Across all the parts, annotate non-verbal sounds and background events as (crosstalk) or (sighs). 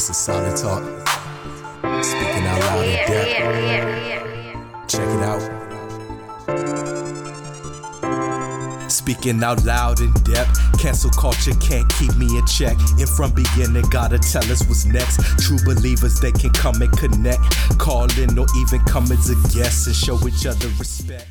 This is solid talk. Speaking out loud in depth. Check it out. Speaking out loud in depth. Cancel culture can't keep me in check. And from beginning, gotta tell us what's next. True believers, they can come and connect. Call in or even come as a guest and show each other respect.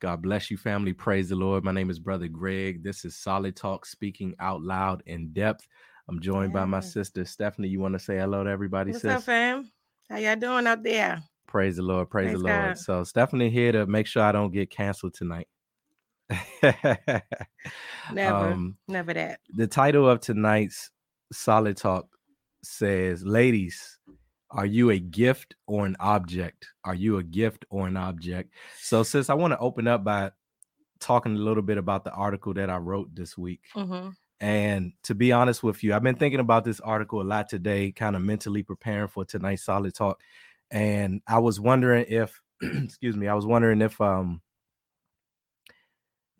God bless you, family. Praise the Lord. My name is Brother Greg. This is Solid Talk, speaking out loud in depth. I'm joined by my sister Stephanie. You want to say hello to everybody, What's sis? up, fam? How y'all doing out there? Praise the Lord. Praise, Praise the Lord. God. So Stephanie here to make sure I don't get canceled tonight. (laughs) Never, Um, never that. the title of tonight's Solid Talk says, Ladies, are you a gift or an object? Are you a gift or an object? So, sis, I want to open up by talking a little bit about the article that I wrote this week. hmm And to be honest with you, I've been thinking about this article a lot today, kind of mentally preparing for tonight's solid talk. And I was wondering if, (clears throat) excuse me, I was wondering if um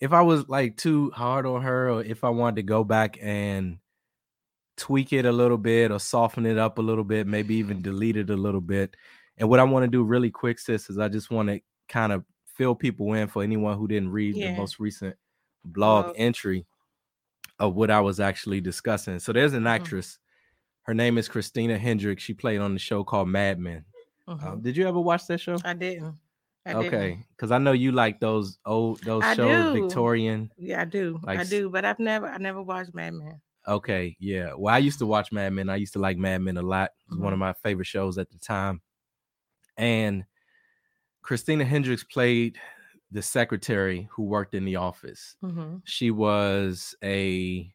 if I was like too hard on her or if I wanted to go back and tweak it a little bit or soften it up a little bit, maybe even delete it a little bit. And what I want to do really quick, sis, is I just want to kind of fill people in for anyone who didn't read the most recent blog Blog. entry of what I was actually discussing. So there's an Mhm. actress. Her name is Christina Hendricks. She played on the show called Mad Men. hmm Um, did you ever watch that show? I didn't. I. Okay, because I know you like those old those I shows, do. Victorian. Yeah, I do. Like I do, but I've never, I never watched Mad Men. Okay, yeah. Well, I used to watch Mad Men. I used to like Mad Men a lot. It was one of Mm-hmm. my favorite shows at the time. And Christina Hendricks played the secretary who worked in the office. hmm She was a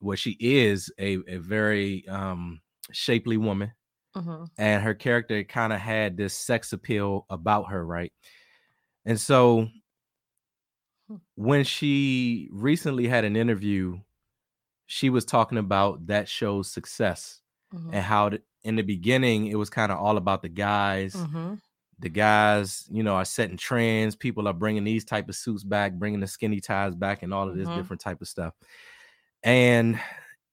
well, she is a, a very um shapely woman. hmm and her character kind of had this sex appeal about her, right? And so Hmm. when she recently had an interview, she was talking about that show's success hmm and how th- in the beginning it was kind of all about the guys. hmm The guys, you know, are setting trends. People are bringing these type of suits back, bringing the skinny ties back, and all of this Mhm. different type of stuff. And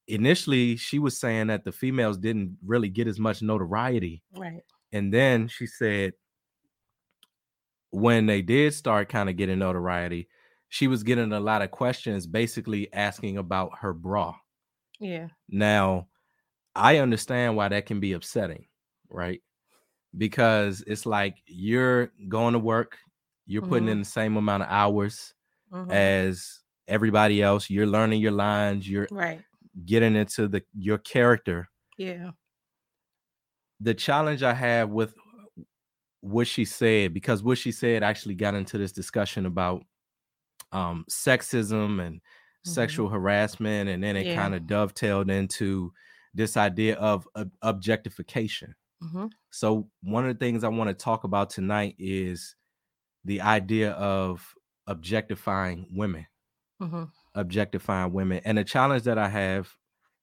initially, she was saying that the females didn't really get as much notoriety Right. and then she said when they did start kind of getting notoriety, she was getting a lot of questions basically asking about her bra. Yeah. Now, I understand why that can be upsetting, right? Because it's like you're going to work, you're putting Mhm. in the same amount of hours hmm as everybody else, you're learning your lines, you're Right. getting into the your character Yeah. the challenge I have with what she said, because what she said actually got into this discussion about um sexism and Mhm. sexual harassment, and then it Yeah. kind of dovetailed into this idea of ob- objectification. hmm So one of the things I want to talk about tonight is the idea of objectifying women hmm objectifying women. And the challenge that I have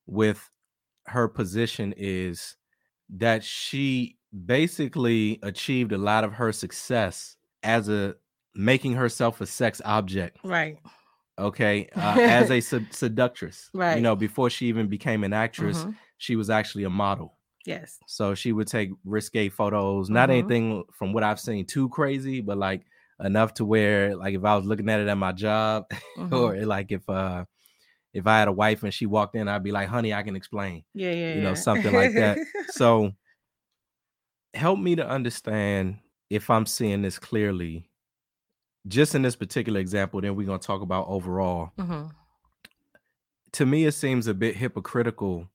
with her position is that she basically achieved a lot of her success as a making herself a sex object, Right. okay, uh, as a (laughs) sed- seductress. Right. You know, before she even became an actress, Mhm. she was actually a model. Yes. So she would take risque photos, not Mhm. anything from what I've seen too crazy, but like enough to where like if I was looking at it at my job (laughs) Mhm. or like if uh if I had a wife and she walked in, I'd be like, honey, I can explain, Yeah. Yeah. you know, yeah. something like that. (laughs) so help me to understand if I'm seeing this clearly, just in this particular example, then we're gonna talk about overall. hmm To me, it seems a bit hypocritical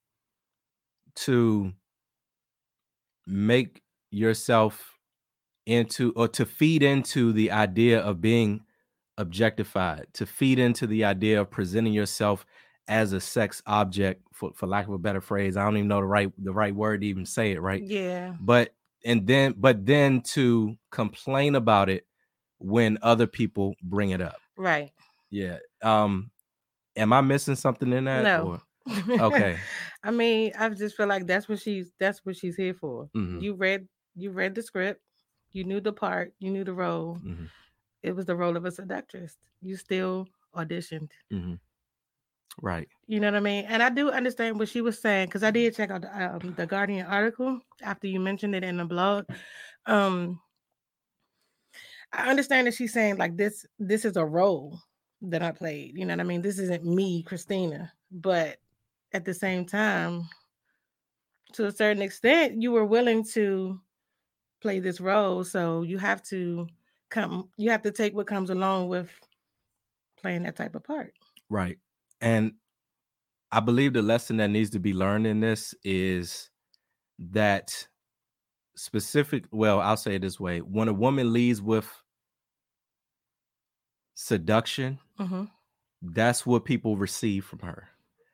to make yourself into or to feed into the idea of being objectified, to feed into the idea of presenting yourself as a sex object, for, for lack of a better phrase. I don't even know the right the right word to even say it, right? Yeah. But and then but then to complain about it when other people bring it up. Right. Yeah. Um am I missing something in that? No. or- Okay. (laughs) I mean, I just feel like that's what she's that's what she's here for. Mhm, You read you read the script, you knew the part, you knew the role. mhm, It was the role of a seductress. You still auditioned. mhm. Right. You know what I mean? And I do understand what she was saying because I did check out the, um, the Guardian article after you mentioned it in the blog. Um, I understand that she's saying like this. This is a role that I played. You know what I mean? This isn't me, Christina. But at the same time, to a certain extent, you were willing to play this role. So you have to come. You have to take what comes along with playing that type of part. Right. And I believe the lesson that needs to be learned in this is that specific, well, I'll say it this way when a woman leads with seduction, Mm-hmm. that's what people receive from her.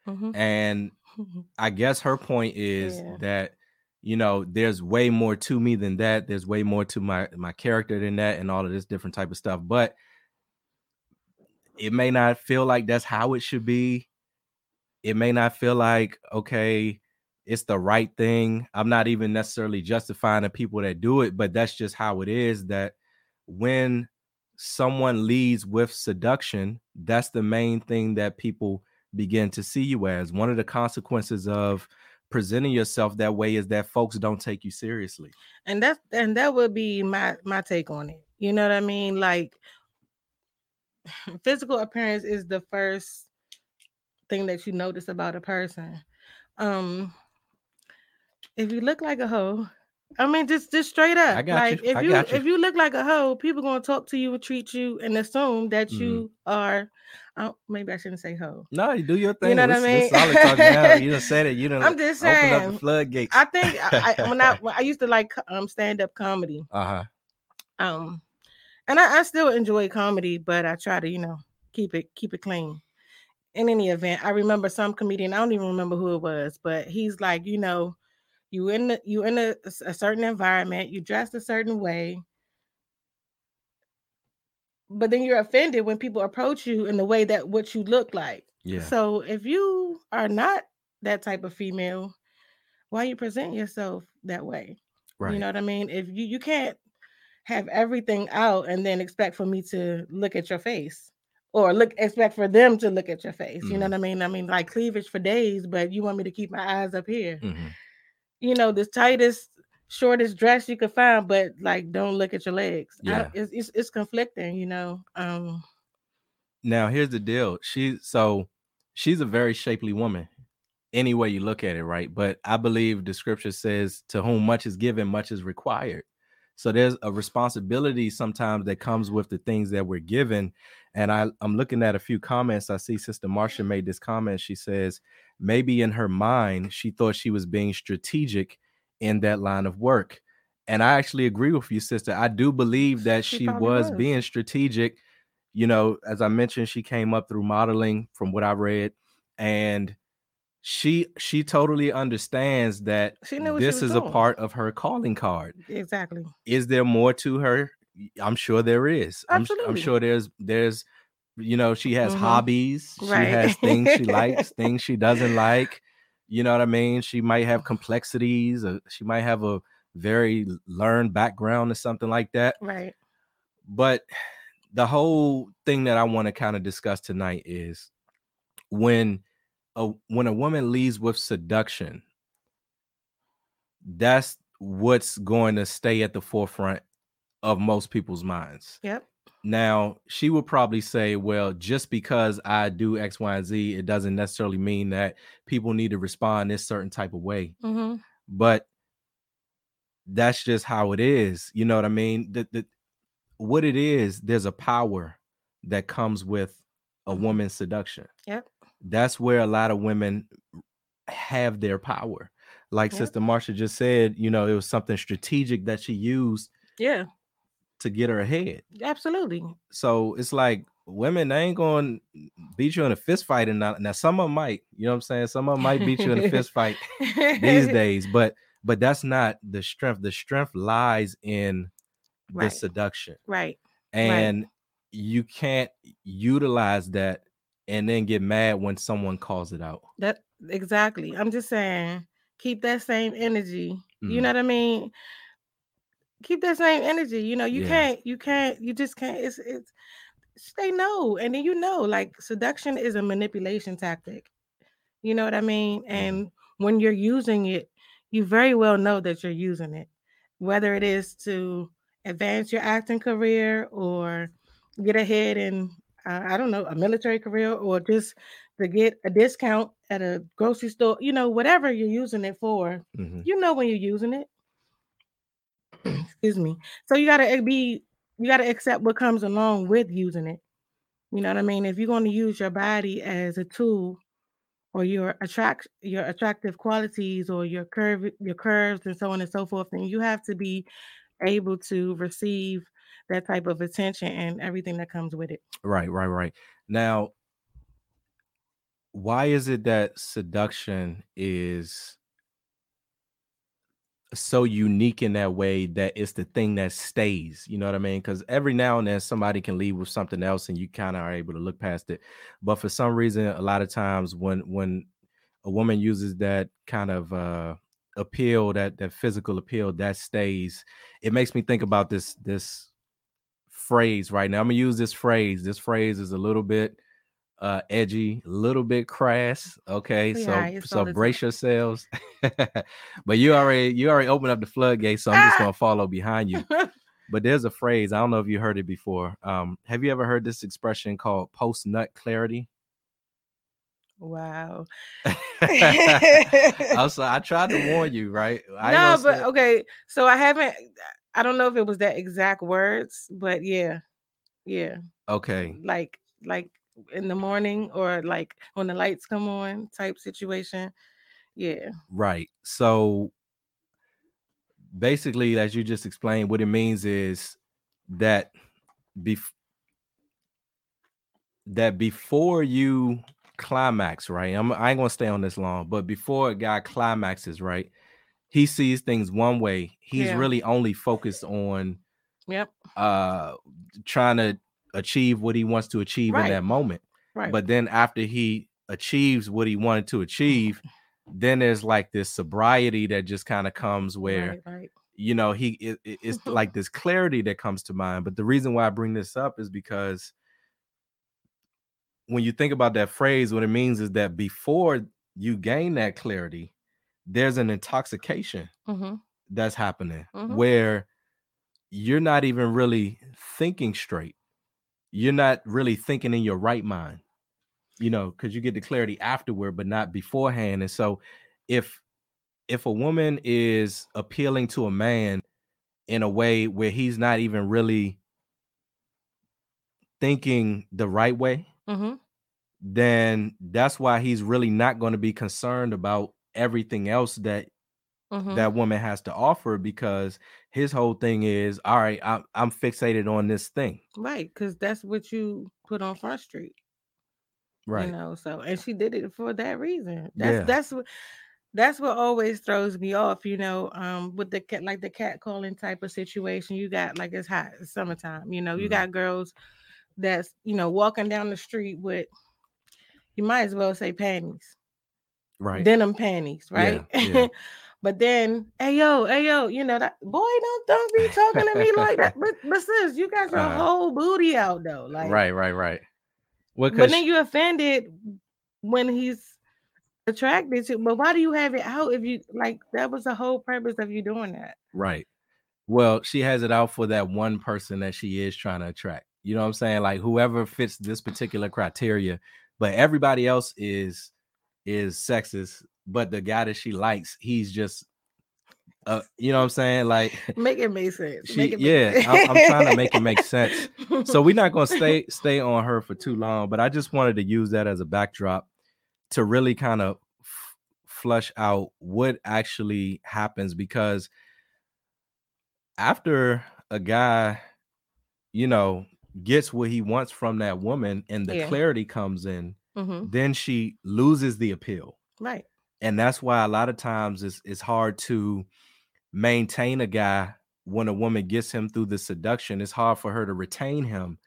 Mm-hmm. And (laughs) I guess her point is Yeah. that you know there's way more to me than that. There's way more to my my character than that, and all of this different type of stuff. But it may not feel like that's how it should be. It may not feel like okay, it's the right thing. I'm not even necessarily justifying the people that do it, but that's just how it is. That when someone leads with seduction, that's the main thing that people begin to see you as. One of the consequences of presenting yourself that way is that folks don't take you seriously. and that's and that would be my my take on it you know what i mean like (sighs) physical appearance is the first thing that you notice about a person um if you look like a hoe i mean just just straight up I got you. like if I you you. if you look like a hoe people gonna talk to you and treat you and assume that Mhm. you are uh, maybe i shouldn't say hoe No, you do your thing. You know what I mean? solid talk now. You done (laughs) said it. You done i'm just opened up saying the floodgates. i think I, I, when i (laughs) when i used to like um stand-up comedy uh-huh. um and I, I still enjoy comedy but i try to you know keep it keep it clean in any event i remember some comedian i don't even remember who it was but he's like you know you in the you in a, a certain environment you dress a certain way but then you're offended when people approach you in the way that what you look like Yeah. so if you are not that type of female why you present yourself that way right. you know what I mean? If you you can't have everything out and then expect for me to look at your face or look expect for them to look at your face. You know Mhm. what I mean? I mean like cleavage for days, but you want me to keep my eyes up here. Mhm. You know, the tightest, shortest dress you could find, but like don't look at your legs. Yeah. don't- it's, it's it's conflicting, you know. Um Now here's the deal. She so she's a very shapely woman. Any way you look at it, right? But I believe the scripture says, "To whom much is given, much is required." So there's a responsibility sometimes that comes with the things that we're given. And I, I'm looking at a few comments. I see Sister Marcia made this comment. She says, maybe in her mind, she thought she was being strategic in that line of work. And I actually agree with you, sister. I do believe that She she, was, was. being strategic. You know, as I mentioned, she came up through modeling from what I read. And she she totally understands that She knew what she this is a part of her calling card exactly. is there more to her i'm sure there is I'm, I'm sure there's there's you know she has Mhm. hobbies she has things she likes (laughs) things she doesn't like you know what i mean she might have complexities or she might have a very learned background or something like that Right. but the whole thing that i want to kind of discuss tonight is when a when a woman leads with seduction that's what's going to stay at the forefront of most people's minds Yep. Now she would probably say well just because i do x y and z it doesn't necessarily mean that people need to respond this certain type of way hmm but that's just how it is you know what i mean the, the what it is there's a power that comes with a Mhm. woman's seduction Yep. that's where a lot of women have their power like Yep. sister marsha just said you know it was something strategic that she used Yeah. To get her ahead Absolutely. so it's like women they ain't going to beat you in a fist fight and not now some of 'em might you know what i'm saying some of 'em might beat you in a fist fight these (laughs) days but but that's not the strength the strength lies in the Right. seduction Right. and you can't utilize that and then get mad when someone calls it out That exactly. I'm just saying, keep that same energy. You Mhm. know what I mean? Keep that same energy. You know, you Yeah. can't, you can't, you just can't. It's it's they know, and then you know, like seduction is a manipulation tactic. You know what I mean? And when you're using it, you very well know that you're using it, whether it is to advance your acting career or get ahead in, uh, I don't know, a military career or just to get a discount at a grocery store, you know, whatever you're using it for, Mhm. you know when you're using it. (clears throat) Excuse me. So you gotta be, you gotta accept what comes along with using it. You know what I mean? If you're going to use your body as a tool or your attract your attractive qualities or your curve your curves and so on and so forth, then you have to be able to receive that type of attention and everything that comes with it. Right, right, right. Now, why is it that seduction is so unique in that way that it's the thing that stays? You know what I mean? Because every now and then somebody can leave with something else and you kind of are able to look past it. But for some reason, a lot of times when when a woman uses that kind of uh appeal, that that physical appeal, that stays, it makes me think about this this phrase right now. I'm gonna use this phrase. This phrase is a little bit uh edgy, a little bit crass. Okay, Yeah, so so brace yourselves. (laughs) but you already you already opened up the floodgate, so I'm just gonna (laughs) follow behind you. (laughs) But there's a phrase, I don't know if you heard it before. Um, have you ever heard this expression called post nut clarity? wow. also, I tried to warn you, right? I no, but say- okay. So I haven't. I don't know if it was that exact words, but yeah, yeah, okay. like like in the morning or like when the lights come on type situation. Yeah. Right. So basically, as you just explained, what it means is that bef- that before you climax, right? I'm I ain't gonna stay on this long, but before a guy climaxes, right? He sees things one way. He's Yeah. really only focused on Yep. uh trying to achieve what he wants to achieve in that moment. Right. But then after he achieves what he wanted to achieve, then there's like this sobriety that just kind of comes where right, right. you know he it, it- (laughs) it's like this clarity that comes to mind but the reason why i bring this up is because when you think about that phrase what it means is that before you gain that clarity there's an intoxication hmm that's happening Mhm. where you're not even really thinking straight you're not really thinking in your right mind you know because you get the clarity afterward but not beforehand and so if if a woman is appealing to a man in a way where he's not even really thinking the right way hmm then that's why he's really not going to be concerned about everything else that hmm that woman has to offer because his whole thing is all right I'm, I'm fixated on this thing Right, because that's what you put on Front Street. right You know, so and she did it for that reason. That's Yeah. that's what that's what always throws me off, you know, um, with the cat like the cat calling type of situation. You got like it's hot, it's summertime, you know, you Mhm. got girls that's you know walking down the street with you might as well say panties, right denim panties, right? Yeah, yeah. (laughs) (laughs) but then, hey yo, hey yo, you know that boy, don't don't be talking to me like that. (laughs) But but sis, you got your Uh-huh. whole booty out though, like right right right well but then you offended when he's attracted to. But why do you have it out if you like? That was the whole purpose of you doing that. Right. Well, she has it out for that one person that she is trying to attract. You know what I'm saying? Like whoever fits this particular criteria, but everybody else is is sexist, but the guy that she likes, he's just uh you know what I'm saying? Like (laughs) Make it make sense. She- make it yeah, I'm- I'm trying to make it make sense. so we're not gonna stay (laughs) stay on her for too long, but I just wanted to use that as a backdrop to really kind of f- flush out what actually happens because after a guy, you know, gets what he wants from that woman and the Yeah. clarity comes in, Mhm. then she loses the appeal Right. And that's why a lot of times it's it's hard to maintain a guy when a woman gets him through the seduction it's hard for her to retain him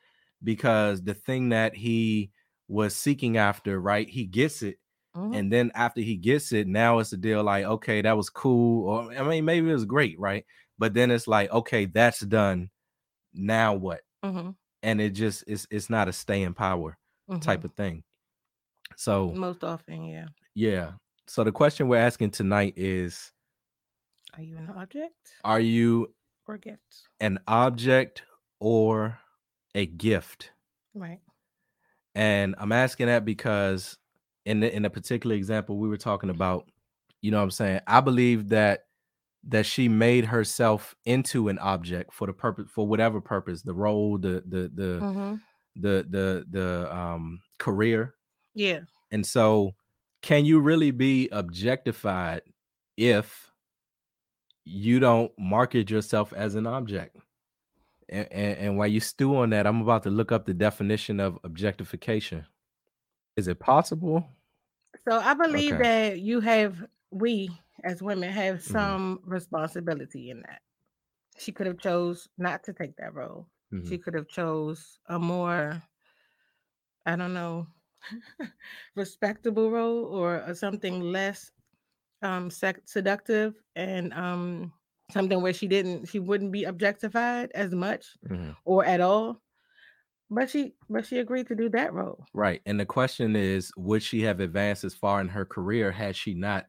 because the thing that he was seeking after right he gets it Mhm. and then after he gets it now it's a deal like okay that was cool or i mean maybe it was great right but then it's like okay that's done now what Mhm. and it just it's it's not a stay in power type Mhm. of thing so Most often, yeah. Yeah. So the question we're asking tonight is Are you an object Are you or gift? an object or a gift? Right. And I'm asking that because in the, in a particular example we were talking about, you know what I'm saying? I believe that that she made herself into an object for the purpose for whatever purpose, the role, the the the hmm the the the um career. Yeah. And so can you really be objectified if you don't market yourself as an object? And, and, and while you stew on that, I'm about to look up the definition of objectification. Is it possible? So I believe Okay. that you have we as women have Mhm. some responsibility in that. She could have chose not to take that role. Mhm. She could have chose a more, I don't know, respectable role or something less um sec- seductive and um something where she didn't she wouldn't be objectified as much Mhm. or at all. But she but she agreed to do that role. Right. And the question is, would she have advanced as far in her career had she not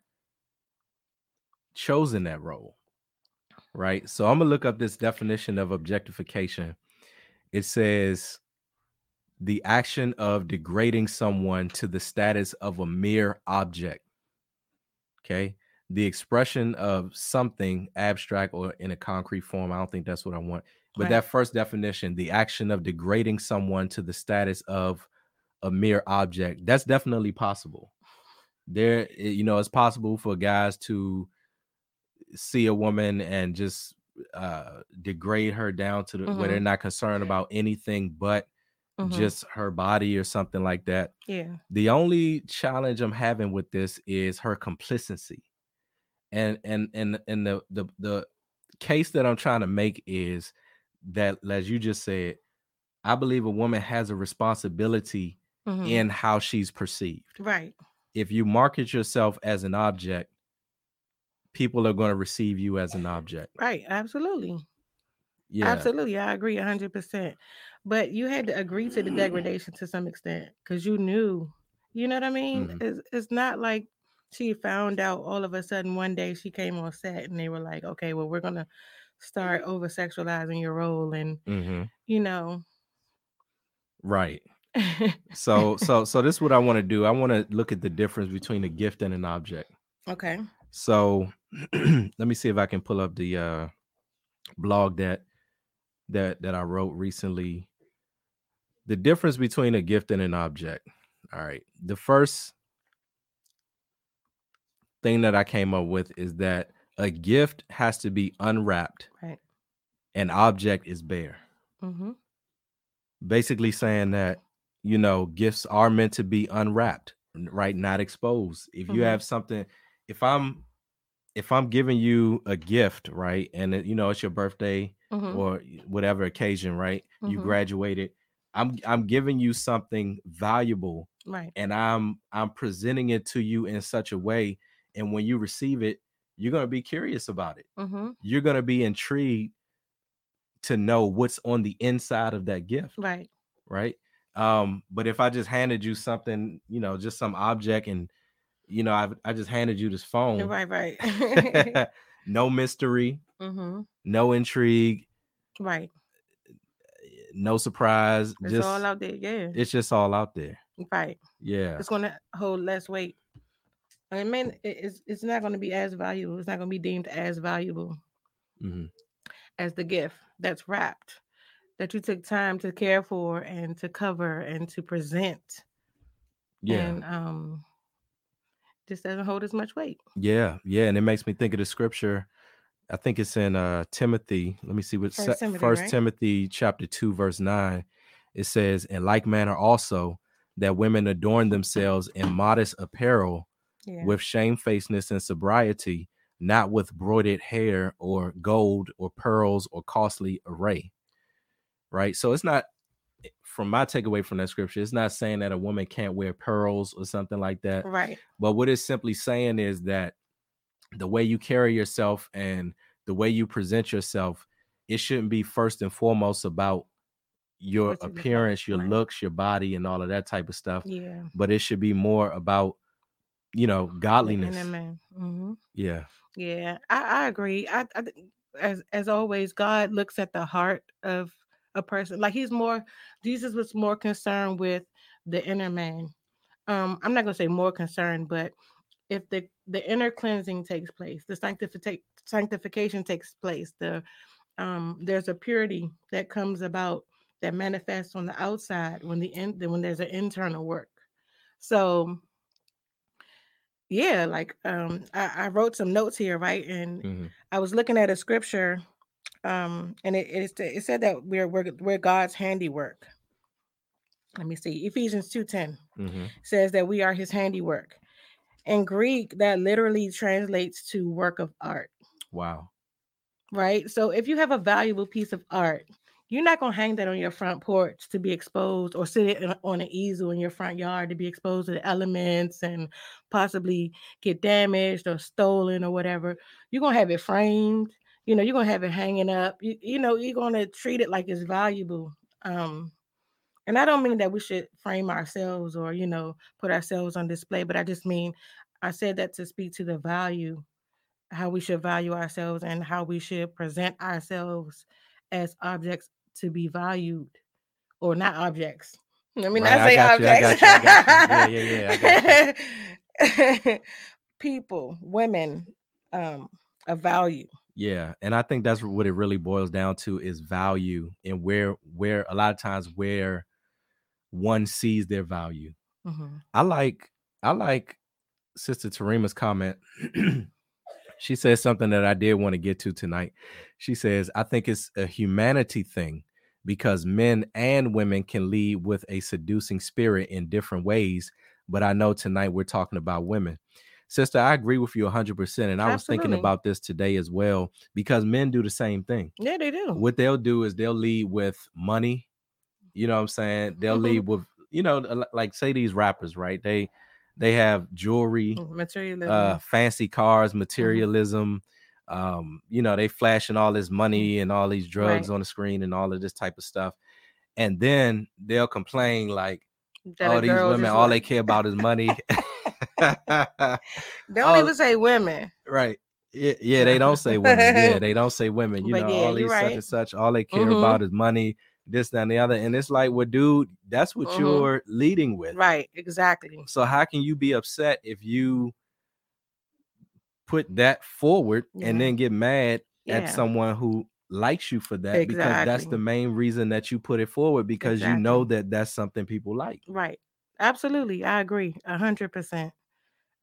chosen that role? Right. So I'm gonna look up this definition of objectification. It says the action of degrading someone to the status of a mere object. Okay. The expression of something abstract or in a concrete form. I don't think that's what I want. But Right. that first definition, the action of degrading someone to the status of a mere object, that's definitely possible. There, you know, it's possible for guys to see a woman and just uh degrade her down to the where they're Mhm. not concerned about anything but Mhm. just her body or something like that. yeah. The only challenge I'm having with this is her complicity. And and and and the the the case that I'm trying to make is that as you just said, I believe a woman has a responsibility Mhm. in how she's perceived. Right. If you market yourself as an object, people are going to receive you as an object. Right. Absolutely. Yeah. Absolutely. I agree a hundred percent. But you had to agree to the degradation to some extent because you knew, you know what I mean? Mhm. It's it's not like she found out all of a sudden one day she came on set and they were like, okay, well, we're gonna start over sexualizing your role and hmm you know. Right. (laughs) So so so this is what I want to do. I want to look at the difference between a gift and an object. okay. So (clears throat) let me see if I can pull up the uh blog that that that I wrote recently. The difference between a gift and an object. All right. The first thing that I came up with is that a gift has to be unwrapped. Right. An object is bare. Mm-hmm. Basically saying that you know gifts are meant to be unwrapped, right? Not exposed. If you Mhm. have something, if I'm if I'm giving you a gift, right, and it, you know it's your birthday Mm-hmm. or whatever occasion, right? You Mhm. graduated. I'm I'm giving you something valuable Right. and I'm I'm presenting it to you in such a way and when you receive it, you're going to be curious about it. Mm-hmm. You're going to be intrigued to know what's on the inside of that gift, Right. right? Um but if I just handed you something, you know, just some object and you know, I I just handed you this phone. Right. Right. (laughs) (laughs) no mystery, mm-hmm. no intrigue, Right. no surprise. It's just all out there. Yeah. it's just all out there. Right. Yeah. It's going to hold less weight. I mean, it's it's not going to be as valuable. It's not going to be deemed as valuable hmm as the gift that's wrapped, that you took time to care for and to cover and to present. Yeah. And um, just doesn't hold as much weight. Yeah, yeah, and it makes me think of the scripture. I think it's in uh Timothy. Let me see what First First Timothy, Timothy, right? Timothy chapter 2 verse 9. It says, "In like manner also that women adorn themselves in modest apparel Yeah. with shamefacedness and sobriety, not with broidered hair or gold or pearls or costly array." Right? So it's not from my takeaway from that scripture, it's not saying that a woman can't wear pearls or something like that. right. But what it's simply saying is that the way you carry yourself and the way you present yourself, it shouldn't be first and foremost about your What you look like, appearance, your right. looks, your body, and all of that type of stuff. Yeah. But it should be more about you know, godliness. inner man. hmm Yeah. Yeah, I, I agree. I, I as as always, God looks at the heart of a person. Like he's more Jesus was more concerned with the inner man. Um, I'm not gonna say more concerned, but if the the inner cleansing takes place, the sanctification sanctification takes place, the um there's a purity that comes about that manifests on the outside when the in when there's an internal work. So yeah, like um I, I wrote some notes here, right? And hmm I was looking at a scripture, um, and it it, it said that we're we're we're God's handiwork. Let me see. Ephesians 2:10 hmm says that we are his handiwork. In Greek, that literally translates to work of art, Wow. right? So if you have a valuable piece of art, you're not gonna hang that on your front porch to be exposed or sit it on an easel in your front yard to be exposed to the elements and possibly get damaged or stolen or whatever. You're gonna have it framed, you know, you're gonna have it hanging up, you, you know, you're gonna treat it like it's valuable. Um, and I don't mean that we should frame ourselves or, you know, put ourselves on display, but I just mean I said that to speak to the value, how we should value ourselves and how we should present ourselves as objects to be valued or not objects. Let me Right. not I say. I objects. you. I got you. Yeah, yeah, yeah. I. (laughs) People, women, um, of value. Yeah, and I think that's what it really boils down to is value and where where a lot of times where one sees their value. Mhm. I like I like Sister Tarima's comment. (clears throat) she says something that I did want to get to tonight. She says, I think it's a humanity thing because men and women can lead with a seducing spirit in different ways. But I know tonight we're talking about women. Sister, I agree with you 100%. And I was thinking about this today as well because men do the same thing. Yeah, they do. What they'll do is they'll lead with money. You know what I'm saying? They'll Mm-hmm. lead with, you know, like say these rappers, right? They they have jewelry, Materialism. uh fancy cars Mm-hmm. materialism um you know they flashing all this money and all these drugs Right. on the screen and all of this type of stuff and then they'll complain like that oh these women all like- they care about is money (laughs) (laughs) (laughs) Don't all- even say women. right yeah, yeah they don't say women yeah (laughs) they don't say women you But know yeah, all these such right. and such all they care Mhm. about is money this that, and the other and it's like well dude that's what Mhm. you're leading with Right, exactly. So how can you be upset if you put that forward Yeah. and then get mad Yeah. at someone who likes you for that because that's the main reason that you put it forward because you know that that's something people like. Right. Absolutely. I agree. A hundred percent.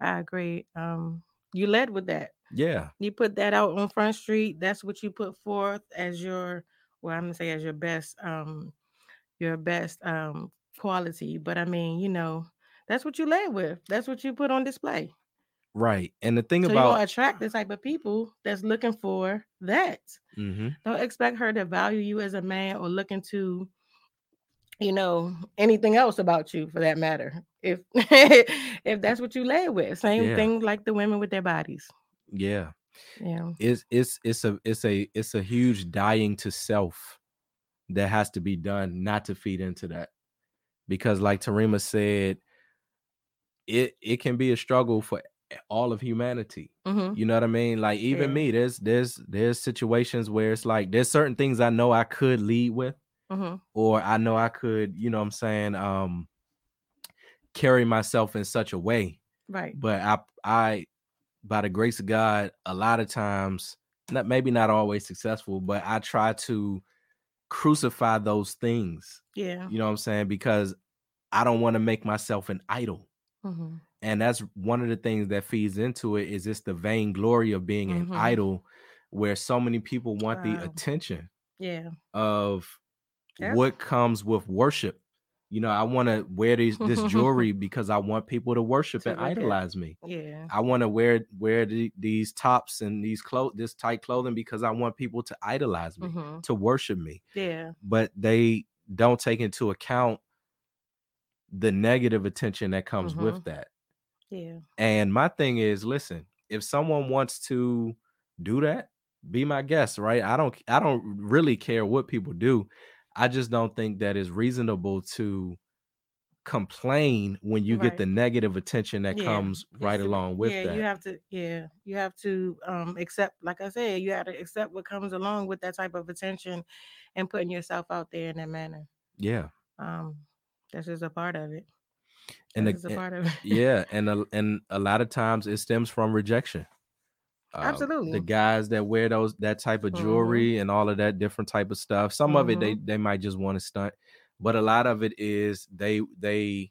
I agree. Um, you led with that. Yeah. You put that out on Front Street. That's what you put forth as your well, I'm gonna say as your best um your best um quality. But I mean, you know, that's what you led with. That's what you put on display. Right. And the thing So you're about attract the type of people that's looking for that. Mhm. Don't expect her to value you as a man or look into, you know, anything else about you for that matter. If (laughs) if that's what you led with, same Yeah. thing like the women with their bodies. yeah, Yeah. it's it's it's a it's a it's a huge dying to self that has to be done not to feed into that. Because like Tarima said, it it can be a struggle for all of humanity. hmm You know what I mean? Like even Yeah. me, there's there's there's situations where it's like there's certain things I know I could lead with, hmm or I know I could, you know what I'm saying, um carry myself in such a way. Right. But I I by the grace of God, a lot of times, not maybe not always successful, but I try to crucify those things. Yeah. You know what I'm saying? Because I don't want to make myself an idol hmm and that's one of the things that feeds into it is it's the vainglory of being Mhm. an idol where so many people want the attention Yeah. of Yep. what comes with worship you know i want to wear these this (laughs) jewelry because i want people to worship To and idolize me Yeah. i want to wear wear the, these tops and these clothes this tight clothing because i want people to idolize me hmm to worship me Yeah. but they don't take into account the negative attention that comes Mhm. with that Yeah. and my thing is, listen, if someone wants to do that, be my guest, right? I don't I don't really care what people do. I just don't think that it's reasonable to complain when you get the negative attention that Yeah, comes right along with that. yeah, that. you have to. Yeah, you have to um accept. Like I said, you have to accept what comes along with that type of attention, and putting yourself out there in that manner. yeah. Um, that's just a part of it. And the- just a part of it. yeah and a, and a lot of times it stems from rejection Uh, Absolutely. the guys that wear those that type of Mhm. jewelry and all of that different type of stuff some of it they Mm-hmm. they might just want to stunt but a lot of it is they they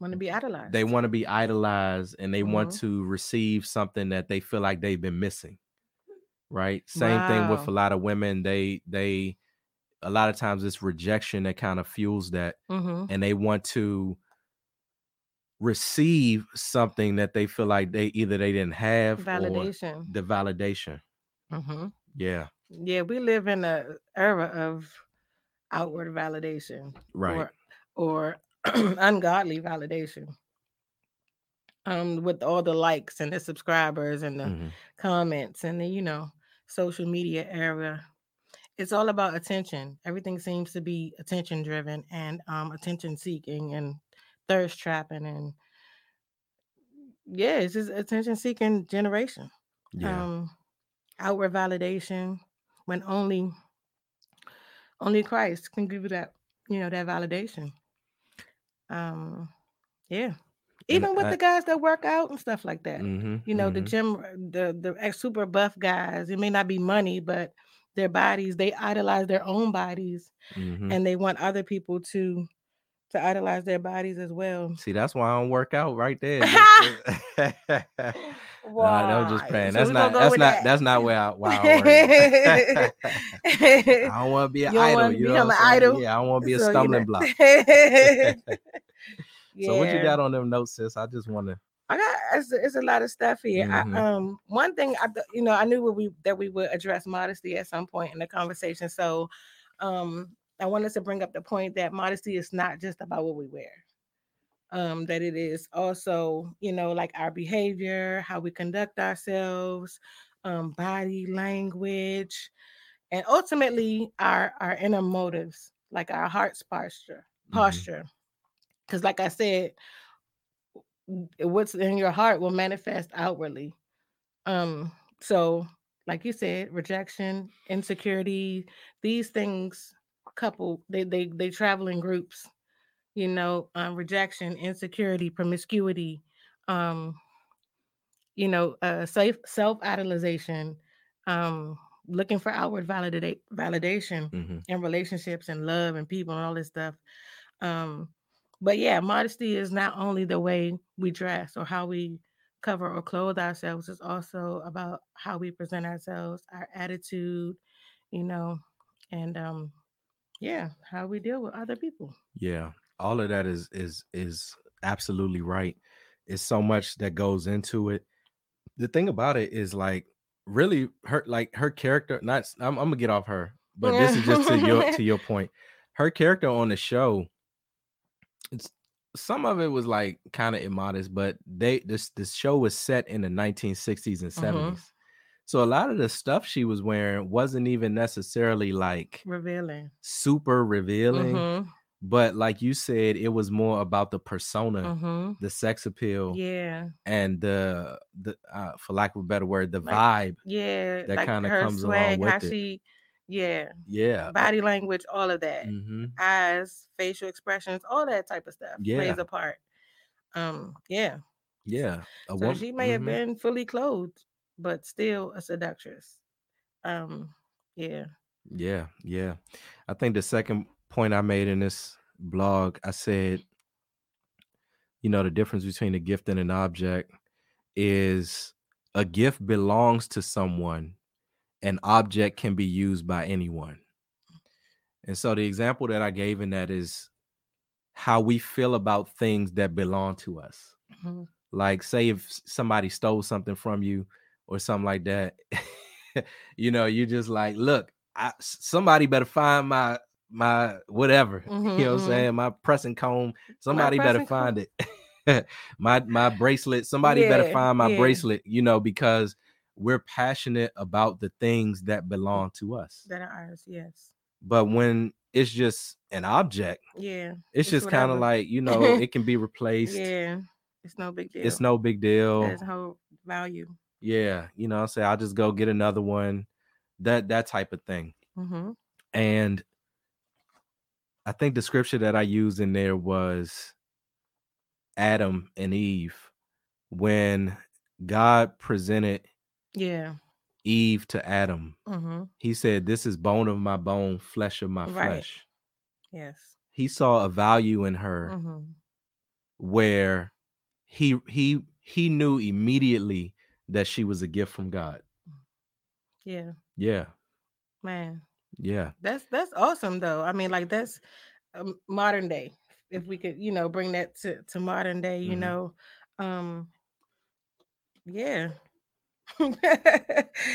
Want to be idolized? they want to be idolized and they want Mhm. to receive something that they feel like they've been missing right same thing with a lot of women they they a lot of times it's rejection that kind of fuels that Mm-hmm. and they want to receive something that they feel like they either they didn't have Validation. the validation Mm-hmm. yeah Yeah, we live in a era of outward validation, right or, or (clears throat) ungodly validation. Um, with all the likes and the subscribers and the Mhm. comments and the you know social media era it's all about attention everything seems to be attention driven and um attention seeking and thirst trapping and yeah it's just attention seeking generation yeah um outward validation when only only christ can give you that you know that validation um yeah even with I- the guys that work out and stuff like that Mhm, you know the mhm. gym the the ex- super buff guys it may not be money but their bodies they idolize their own bodies Mhm. and they want other people to to idolize their bodies as well see that's why i don't work out right (laughs) there (laughs) Nah, I'm just playing. That's not. That's not. that. That's not where I. Why I. (laughs) I don't want to be an idol. You know an idol? Yeah, I don't want to be a So, stumbling block. yeah. So what you got on them notes, sis? I just want to. I got it's, a- it's a lot of stuff here. Mhm. I, um, one thing I you know I knew we that we would address modesty at some point in the conversation. So, um, I wanted to bring up the point that modesty is not just about what we wear. Um, that it is also you know like our behavior, how we conduct ourselves, um, body language, and ultimately our our inner motives, like our heart's posture Mhm. posture. Because, like I said, what's in your heart will manifest outwardly. Um, so like you said, rejection, insecurity, these things couple they they they travel in groups, you know, um, rejection, insecurity, promiscuity, um, you know, uh self self idolization, um, looking for outward validate validation Mhm. in relationships and love and people and all this stuff. Um, but yeah, modesty is not only the way we dress or how we cover or clothe ourselves, it's also about how we present ourselves, our attitude, you know, and um, yeah, how we deal with other people. Yeah, all of that is is is absolutely right. It's so much that goes into it. The thing about it is like really her like her character. Not I'm, I'm gonna get off her, but this is just to your (laughs) to your point. Her character on the show. It's some of it was like kind of immodest, but they this this show was set in the 1960s and 70s. Mhm. So a lot of the stuff she was wearing wasn't even necessarily like Revealing. super revealing Mhm, but like you said it was more about the persona mhm. the sex appeal Yeah, and the the uh, for lack of a better word the Like, vibe yeah. That like kinda her comes along swag, with how it. she, yeah, yeah body language, all of that. hmm eyes, facial expressions, all that type of stuff Yeah. plays a part. Um, yeah. yeah a So woman- she may have mhm. been fully clothed, but still a seductress. Um, yeah. yeah yeah i think the second point i made in this blog i said you know the difference between a gift and an object is a gift belongs to someone an object can be used by anyone and so the example that i gave in that is how we feel about things that belong to us Mhm. like say if somebody stole something from you or something like that (laughs) you know you just like look I, somebody better find my my whatever Mhm, (laughs) you know what i'm mhm. saying my pressing comb somebody better pressing comb. find it (laughs) my my bracelet somebody better find my yeah. bracelet you know because we're passionate about the things that belong to us That are ours, yes. but when it's just an object. Yeah. It's, It's just kind of like you know it can be replaced. Yeah. It's no big deal. It's no big deal. There's no value. Yeah, you know, I say I'll just go get another one. That that type of thing. Mm-hmm. And I think the scripture that I used in there was Adam and Eve when God presented Yeah. Eve to Adam. Mm-hmm. He said, "This is bone of my bone, flesh of my Right. flesh." Yes. He saw a value in her Mm-hmm. where he he he knew immediately that she was a gift from God. Yeah. Yeah. Man. Yeah. That's that's awesome though. I mean, like that's um, modern day. If we could, you know, bring that to to modern day, you Mhm. know, um, yeah.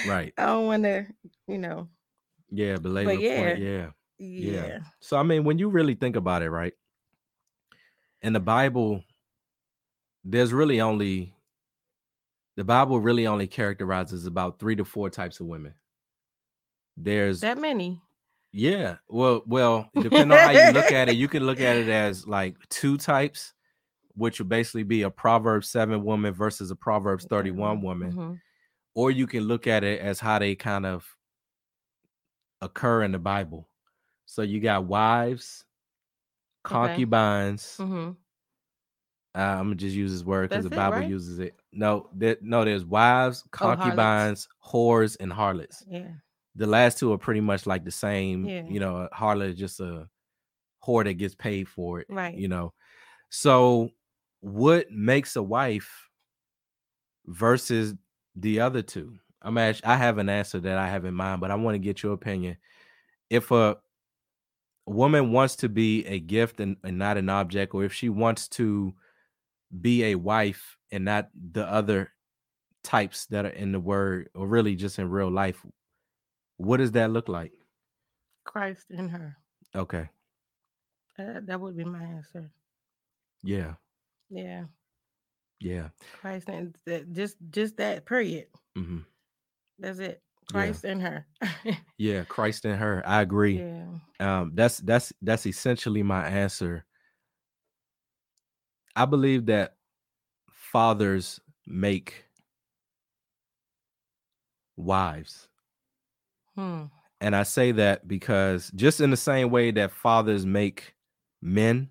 Right. (laughs) I don't want to, you know, Yeah, belabor the yeah. point. Yeah. yeah. So I mean, when you really think about it, right? In the Bible, there's really only the Bible really only characterizes about three to four types of women. There's That many. yeah, well, well, (laughs) depending on how you look at it, you can look at it as like two types, which would basically be a Proverbs 7 woman versus a Proverbs 31 woman. Mhm. Or you can look at it as how they kind of occur in the Bible. So you got wives, Okay. concubines. Uh, I'm gonna just use this word because the it, Bible right? uses it. No, there, no, there's wives, Oh, concubines, whores, and harlots. Yeah. The last two are pretty much like the same. Yeah. You know, a harlot is just a whore that gets paid for it. Right. You know, so what makes a wife versus the other two? I'm actually, I have an answer that I have in mind, but I want to get your opinion. If a woman wants to be a gift and, and not an object, or if she wants to be a wife and not the other types that are in the word, or really just in real life, what does that look like? Christ in her. Okay. Uh, that would be my answer. Yeah. Yeah. Yeah. Christ and that, just just that period. hmm That's it. Yeah. Christ in her. (laughs) Yeah. Christ in her. I agree. yeah. um that's that's that's essentially my answer i believe that fathers make wives Hmm. and i say that because just in the same way that fathers make men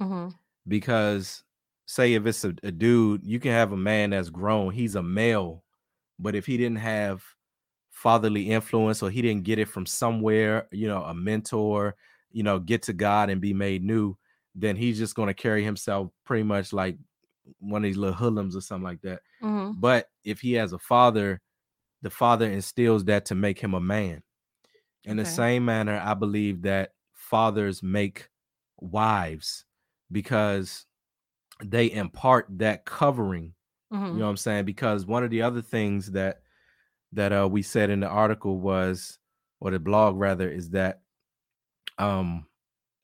hmm because say if it's a, a dude you can have a man that's grown he's a male but if he didn't have fatherly influence or he didn't get it from somewhere you know a mentor you know get to god and be made new then he's just going to carry himself pretty much like one of these little hoodlums or something like that. Hmm but if he has a father the father instills that to make him a man. In the same manner i believe that fathers make wives because they impart that covering hmm you know what i'm saying? Because one of the other things that that uh we said in the article was or the blog rather is that um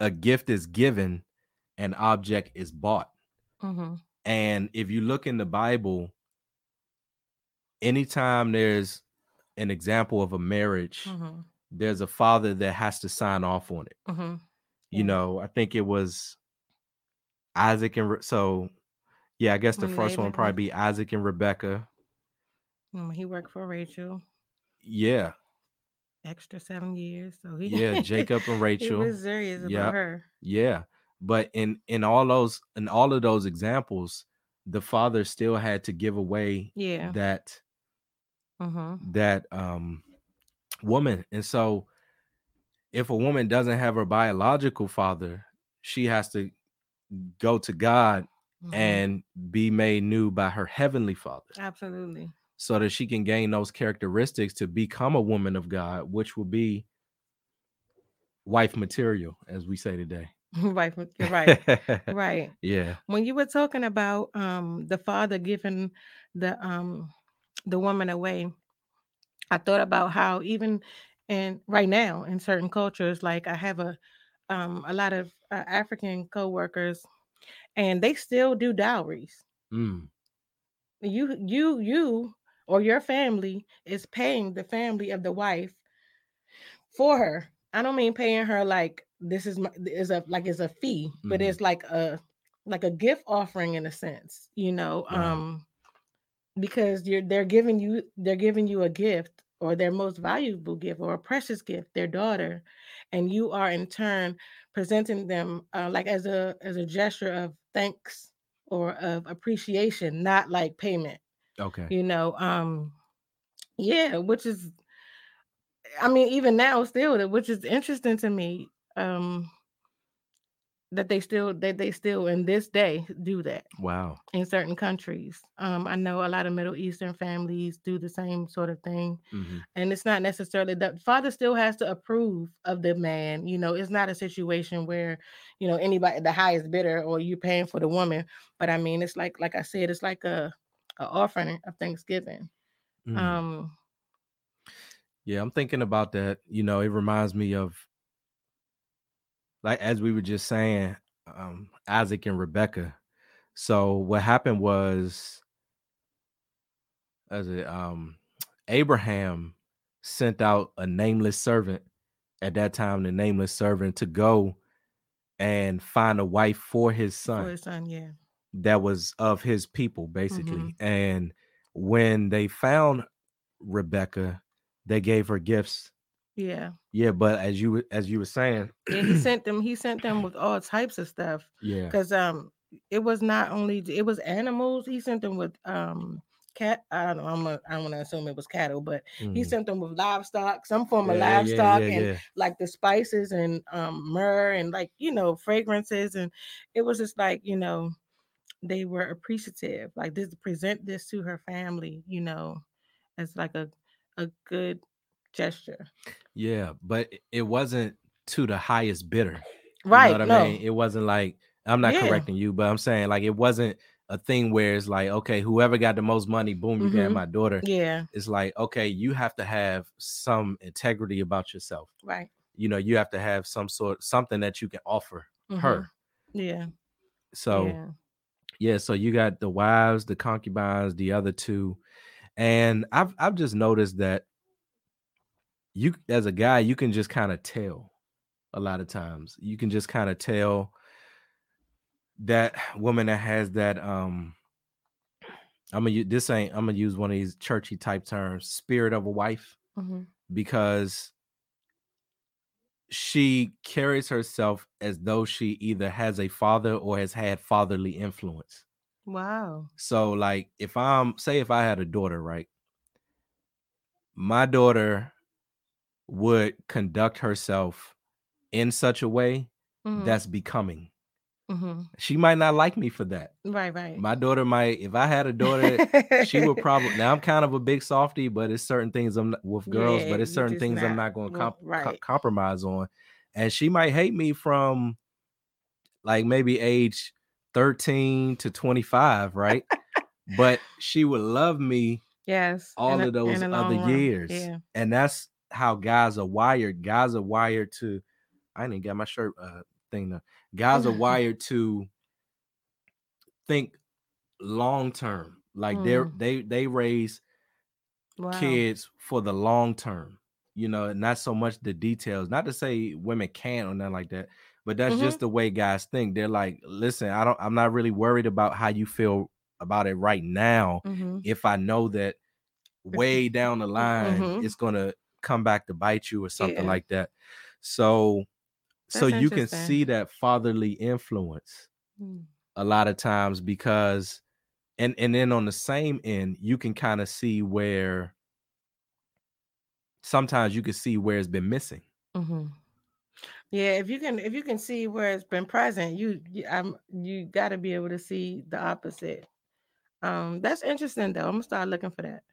a gift is given an object is bought. Hmm and if you look in the bible anytime there's an example of a marriage hmm there's a father that has to sign off on it. Hmm you know i think it was isaac and Re- so yeah i guess the first one would probably be isaac and rebecca. Mm, He worked for Rachel. Yeah. Extra seven years. So he yeah jacob and (laughs) he rachel. was serious about Yep. her. yeah but in in all those in all of those examples the father still had to give away Yeah. that hmm that um woman and so if a woman doesn't have her biological father she has to go to god Mm-hmm. and be made new by her heavenly father absolutely. so that she can gain those characteristics to become a woman of god which will be wife material as we say today (laughs) right. You're right. (laughs) right. yeah When you were talking about um the father giving the um the woman away, I thought about how even and right now in certain cultures, like I have a um a lot of uh, African co-workers and they still do dowries. Mm, You you you or your family is paying the family of the wife for her. I don't mean paying her like this is my is a like it's a fee, but Mhm. it's like a like a gift offering in a sense, you know, Right. um because you're they're giving you they're giving you a gift or their most valuable gift or a precious gift, their daughter, and you are in turn presenting them uh, like as a as a gesture of thanks or of appreciation, not like payment, Okay. you know. Um yeah, which is I mean, even now, still, which is interesting to me, um, that they still that they still in this day do that Wow. in certain countries. Um, I know a lot of Middle Eastern families do the same sort of thing, hmm and it's not necessarily that father still has to approve of the man. You know, it's not a situation where you know anybody the highest bidder or you paying for the woman. But I mean, it's like like I said, it's like a, a offering of Thanksgiving. Mhm. Um, Yeah, I'm thinking about that. You know, it reminds me of like as we were just saying, um, Isaac and Rebecca. So what happened was as it um Abraham sent out a nameless servant at that time, the nameless servant to go and find a wife for his son for his son, yeah. that was of his people basically Mhm. and when they found rebecca they gave her gifts Yeah. yeah but as you were- as you were saying Yeah, he (clears throat) sent them, he sent them with all types of stuff. yeah Because um it was not only it was animals, he sent them with um cat I don't know, I'm a, I don't want to assume it was cattle, but he mhm. sent them with livestock, some form of Yeah, yeah, livestock yeah, and like the spices and um myrrh and like you know fragrances and it was just like you know they were appreciative like this present this to her family you know as like a a good gesture yeah but it- wasn't to the highest bidder Right. You know what no I mean? It wasn't like I'm not Yeah. correcting you, but I'm saying like it wasn't a thing where it's like, okay, whoever got the most money, boom, you have Mhm. my daughter. yeah It's like, okay, you have to have some integrity about yourself. right You know, you have to have some sort something that you can offer mhm, her. yeah So yeah yeah, so you got the wives, the concubines, the other two. And I've I've just noticed that you as a guy, you can just kind of tell a lot of times. You can just kind of tell that (sighs) woman that has that um I'm gonna use this ain't I'm gonna use one of these churchy type terms, spirit of a wife, mhm, because she carries herself as though she either has a father or has had fatherly influence. wow So, like, if I'm say if I had a daughter, right? My daughter would conduct herself in such a way mhm, that's becoming. mhm, She might not like me for that. right right My daughter might, if I had a daughter, she would (laughs) probably. Now I'm kind of a big softy, but it's certain things I'm not, with girls, Yeah, but it's certain things I'm not not going to comp- co- right. compromise on. And she might hate me from like maybe age 13 to 25, right? but she would love me yes all a- of those other run, years. yeah And that's how guys are wired. Guys are wired to I didn't get my shirt uh thing though. Guys are wired to think long term. Like they're Mm. they they raise wow kids for the long term, you know, not so much the details. Not to say women can't or nothing like that, but that's Mhm. just the way guys think. They're like, listen, I don't I'm not really worried about how you feel about it right now mhm, if I know that way down the line Mhm. it's gonna come back to bite you or something Yeah. like that. So so you can see that fatherly influence mm, a lot of times because and and then on the same end you can kind of see where sometimes you can see where it's been missing mhm. Yeah, if you can if you can see where it's been present, you you I'm you got to be able to see the opposite. Um, that's interesting though. I'm gonna start looking for that.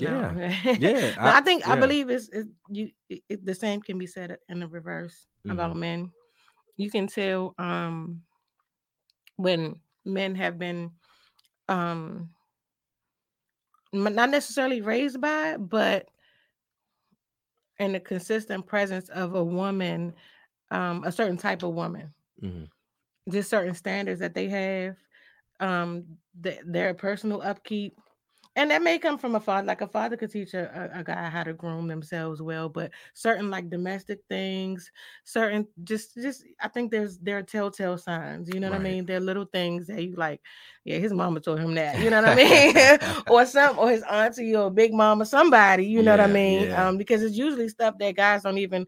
No. (laughs) yeah No, I, think I believe it's, it's you. It, the same can be said in the reverse about men. You can tell um when men have been um not necessarily raised by, but in the consistent presence of a woman, um, a certain type of woman, Mhm. just certain standards that they have, um, th- their personal upkeep, and that may come from a father like a father could teach a, a, guy how to groom themselves well but certain like domestic things certain just just i think there's there are telltale signs you know right. what i mean there are little things that you like yeah his mama told him that you know what i mean (laughs) (laughs) or some or his auntie or big mama somebody you know yeah, what i mean yeah. um because it's usually stuff that guys don't even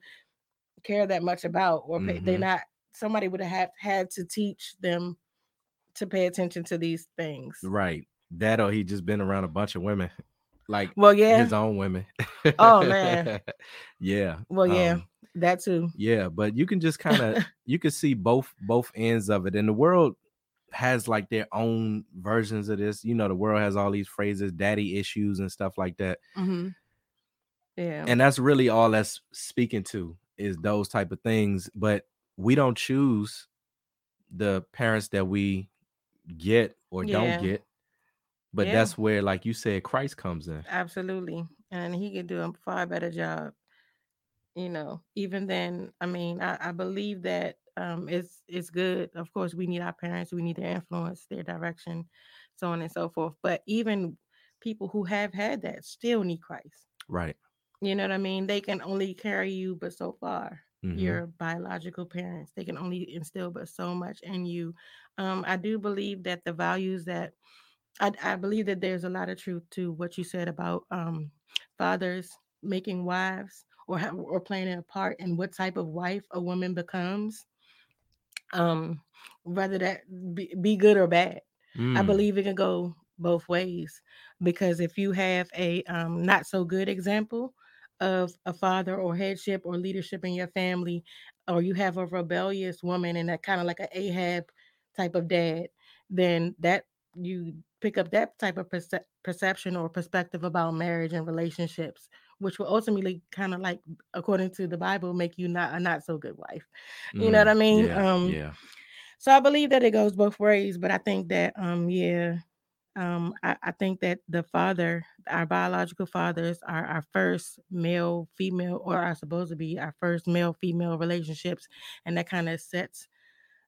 care that much about or mm-hmm. they're not somebody would have had to teach them to pay attention to these things right that or he just been around a bunch of women, (laughs) like well, yeah, his own women. oh man, (laughs) yeah. Well, yeah, um, that too. Yeah, but you can just (laughs) kind of you can see both both ends of it, and the world has like their own versions of this. You know, the world has all these phrases, daddy issues, and stuff like that. Mm-hmm. Yeah, and that's really all that's speaking to is those type of things. But we don't choose the parents that we get or yeah. don't get but yeah. that's where, like you said, Christ comes in. Absolutely. And he can do a far better job. You know, even then, I mean, I, I believe that um it's it's good. Of course, we need our parents, we need their influence, their direction, so on and so forth. But even people who have had that still need Christ. Right. You know what I mean? They can only carry you but so far. Mm-hmm. Your biological parents, they can only instill but so much in you. Um, I do believe that the values that I, I believe that there's a lot of truth to what you said about um, fathers making wives or have, or playing a part in what type of wife a woman becomes, um, whether that be, be good or bad. Mm. I believe it can go both ways because if you have a um, not so good example of a father or headship or leadership in your family, or you have a rebellious woman and that kind of like an Ahab type of dad, then that you pick up that type of perce- perception or perspective about marriage and relationships which will ultimately kind of like according to the bible make you not a not so good wife. You mm, know what i mean? yeah, um yeah. so i believe that it goes both ways but i think that um yeah um I, I think that the father our biological fathers are our first male female or are supposed to be our first male female relationships and that kind of sets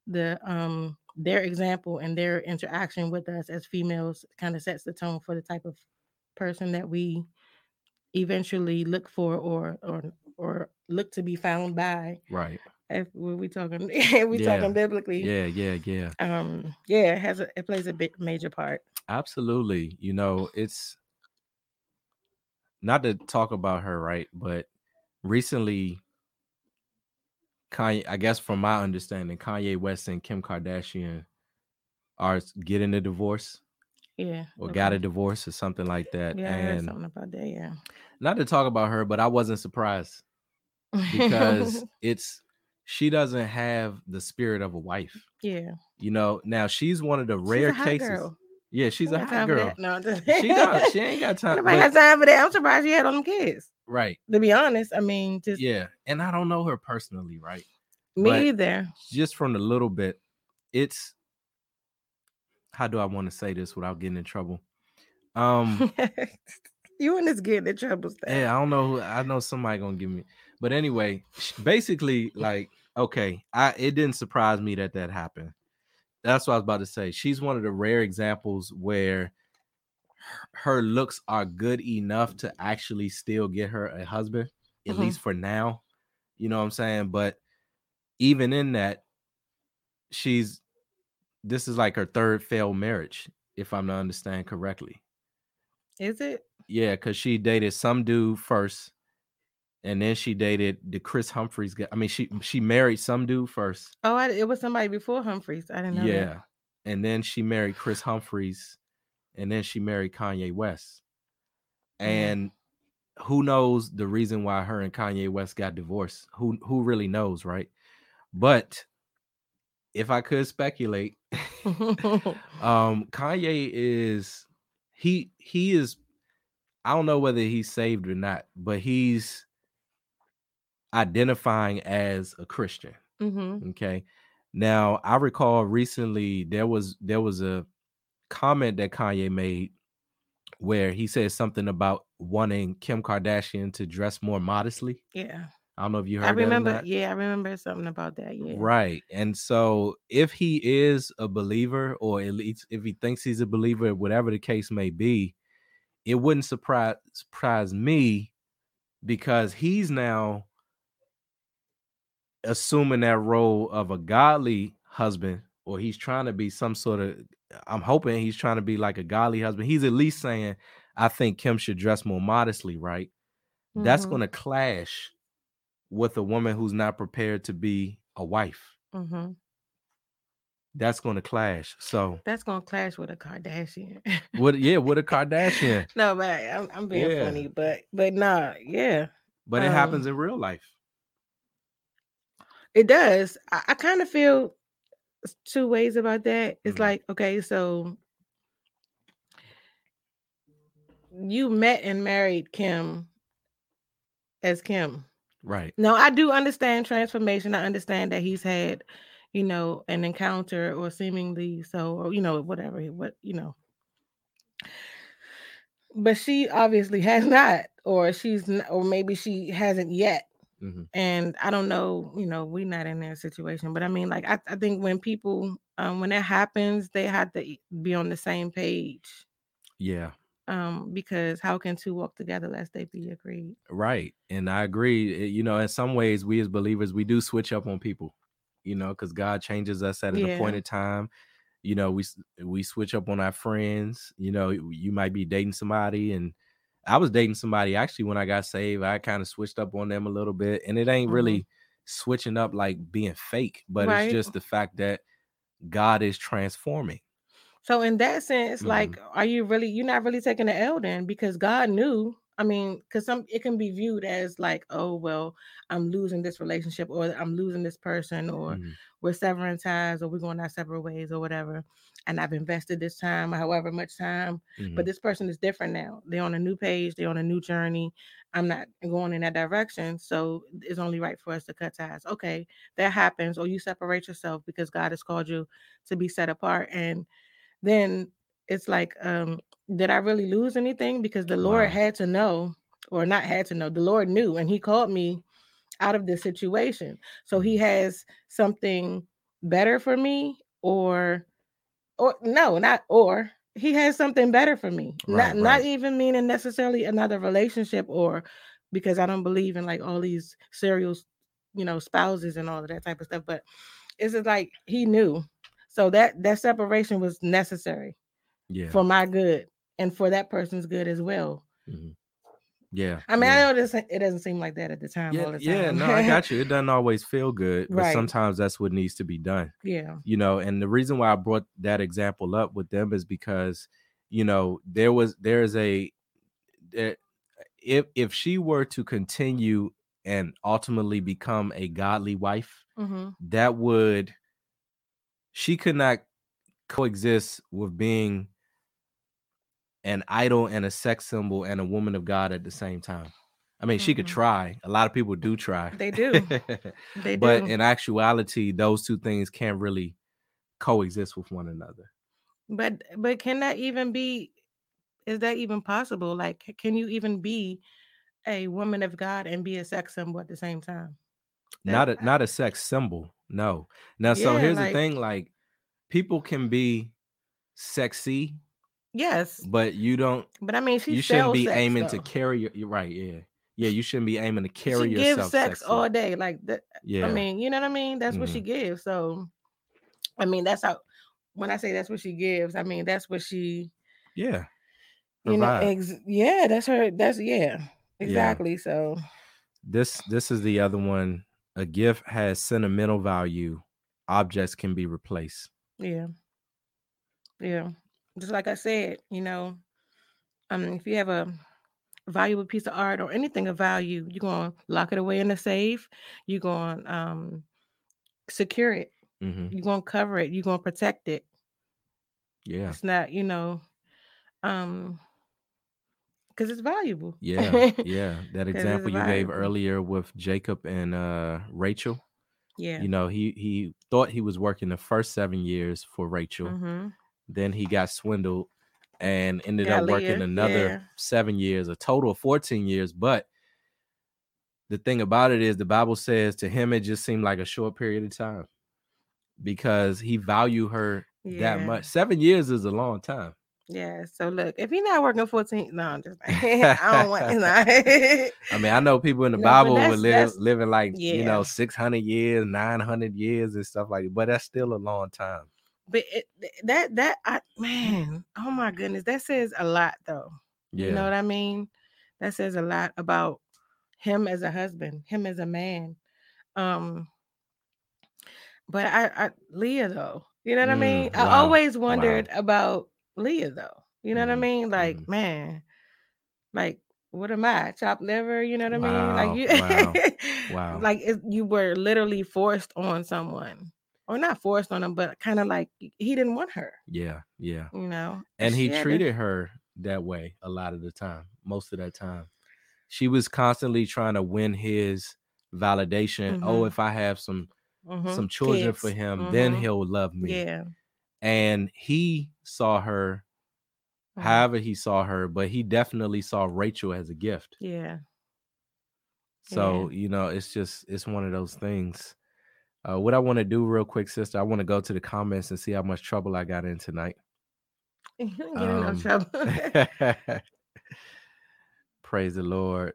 the um their example and their interaction with us as females kind of sets the tone for the type of person that we eventually look for or or or look to be found by right. if we talking (laughs) we yeah. talking biblically. Yeah yeah yeah. Um yeah it has a, it plays a big major part. Absolutely you know it's not to talk about her right but recently Kanye, I guess from my understanding, Kanye West and Kim Kardashian are getting a divorce. Yeah. Or okay. got a divorce or something like that. Yeah, and something about that. Yeah. Not to talk about her, but I wasn't surprised because (laughs) it's she doesn't have the spirit of a wife. Yeah. You know, now she's one of the rare cases. Girl. Yeah, she's a hot girl. No, she does. (laughs) She ain't got time. Nobody but, has time for that. I'm surprised she had on them kids. Right. To be honest, I mean, just yeah. And I don't know her personally, right? Me but either. Just from a little bit, it's how do I want to say this without getting in trouble? Um, (laughs) you and this getting in trouble. Stuff. Yeah, I don't know. Who, I know somebody gonna give me, but anyway, basically, like, okay, I it didn't surprise me that that happened. That's what I was about to say. She's one of the rare examples where her looks are good enough to actually still get her a husband, at mm-hmm. least for now. You know what I'm saying? But even in that, she's this is like her third failed marriage, if I'm not understand correctly. Is it? Yeah, because she dated some dude first, and then she dated the Kris Humphries guy. I mean, she she married some dude first. Oh, I, it was somebody before Humphries. I didn't know. Yeah, that. and then she married Kris Humphries, and then she married Kanye West. Mm-hmm. And who knows the reason why her and Kanye West got divorced? Who who really knows, right? But if I could speculate, (laughs) (laughs) um, Kanye is he he is I don't know whether he's saved or not, but he's identifying as a Christian. Mm-hmm. Okay. Now I recall recently there was there was a comment that Kanye made where he said something about wanting Kim Kardashian to dress more modestly. Yeah. I don't know if you heard. I remember. Yeah, I remember something about that. Yeah. Right. And so, if he is a believer, or at least if he thinks he's a believer, whatever the case may be, it wouldn't surprise surprise me because he's now assuming that role of a godly husband or he's trying to be some sort of i'm hoping he's trying to be like a godly husband he's at least saying i think kim should dress more modestly right that's Mhm, going to clash with a woman who's not prepared to be a wife mhm. that's going to clash so That's gonna clash with a Kardashian. what yeah with a (laughs) kardashian no, but I'm, I'm being Yeah. funny, but but nah, yeah, but it Um, happens in real life it does. I, I kind of feel two ways about that. It's Mhm. like, okay, so you met and married Kim as Kim. right No, I do understand transformation. I understand that he's had, you know, an encounter or seemingly so, or you know, whatever, what you know. But she obviously (laughs) has not, or she's, n- or maybe she hasn't yet. Mhm. And I don't know, you know, we're not in that situation, but I mean, like, I, I think when people, um, when that happens, they have to be on the same page. yeah Um, because how can two walk together lest they be agreed? Right. And I agree. You know, in some ways, we as believers, we do switch up on people, you know, because God changes us at an Yeah. appointed time. You know, we we switch up on our friends. You know, you might be dating somebody, and I was dating somebody actually when I got saved. I kind of switched up on them a little bit, and it ain't Mhm. really switching up like being fake, but Right. it's just the fact that God is transforming. So in that sense, Mhm. like, are you really you're not really taking the L then because God knew. I mean, because some it can be viewed as like, oh well, I'm losing this relationship or I'm losing this person or Mhm. we're severing ties or we're going our separate ways or whatever. And I've invested this time, however much time, Mhm. but this person is different now. They're on a new page, they're on a new journey. I'm not going in that direction. So it's only right for us to cut ties. Okay, that happens, or you separate yourself because God has called you to be set apart. And then it's like, um, did I really lose anything? Because the Lord had to know, or not had to know, the Lord knew, and He called me out of this situation. So He mm-hmm. has something better for me, or or no, not or He has something better for me. Right, not not even meaning necessarily another relationship, or because I don't believe in like all these serial, you know, spouses and all of that type of stuff. But it's just like He knew. So that that separation was necessary Yeah. for my good and for that person's good as well. Mhm. Yeah. I mean, yeah. I know this it doesn't seem like that at the time. Yeah, the yeah, no, I got you. It (laughs) doesn't always feel good, but Right. sometimes that's what needs to be done. yeah. You know, and the reason why I brought that example up with them is because, you know, there was there's a there, if if she were to continue and ultimately become a godly wife, hmm that would she could not coexist with being an idol and a sex symbol and a woman of God at the same time. I mean, she could Mhm. try. A lot of people do try. They do. (laughs) They but do. in actuality, those two things can't really coexist with one another. But but can that even be? Is that even possible? Like, can you even be a woman of God and be a sex symbol at the same time? That- Not a not a sex symbol. No. Now, so Yeah, here's like- the thing: like people can be sexy, Yes, but you don't. but I mean, she you shouldn't be sex, aiming to carry. Your, you're right. Yeah. Yeah. You shouldn't be aiming to carry she yourself. gives sex sexy. all day, like that. Yeah. I mean, you know what I mean? That's what she Mm-hmm. gives. So, I mean, that's how. When I say that's what she gives, I mean that's what she. yeah. You know, ex- yeah, that's her. That's yeah, exactly. So, this this is the other one a gift has sentimental value objects can be replaced yeah, yeah. Just like I said, you know, um, if you have a valuable piece of art or anything of value, you're gonna lock it away in a safe. You're gonna um secure it. Mhm. You're gonna cover it. You're gonna protect it. yeah It's not, you know, um, because it's valuable. yeah (laughs) yeah That example you gave earlier with jacob and uh rachel yeah. you know he he thought he was working the first seven years for rachel hmm then he got swindled and ended Got up working another yeah. seven years a total of 14 years but the thing about it is the bible says to him it just seemed like a short period of time because he valued her that much seven years is a long time Yeah. So look, if you're not working 14, no, I'm just (laughs) I don't want (laughs) I mean, I know people in the No, Bible were live, living like you know 600 years, 900 years, and stuff like that. But that's still a long time. But it, that that I man, oh my goodness, that says a lot though. Yeah. You know what I mean? That says a lot about him as a husband, him as a man. Um, but I, I Leah though, you know what I mean? Mm, I wow, always wow. wondered about Leah though. You know what I Mhm, mean? Like, mhm. man, like what am I? Chopped liver, you know what I mean? Like you wow, (laughs) wow. like it, you were literally forced on someone. Or not forced on him, but kind of like he didn't want her, Yeah, yeah. you know. And he had to- treated her that way a lot of the time, most of that time. She was constantly trying to win his validation. Oh, Mhm. if I have some Mhm. some children for him, then Mhm. he'll love me. Yeah. And he saw her Mhm. however he saw her, but he definitely saw Rachel as a gift. Yeah. So, you know, it's just it's one of those things. Uh, what I want to do real quick, sister, I want to go to the comments and see how much trouble I got in tonight. (laughs) You didn't get in no Um, trouble. (laughs) (laughs) Praise the Lord.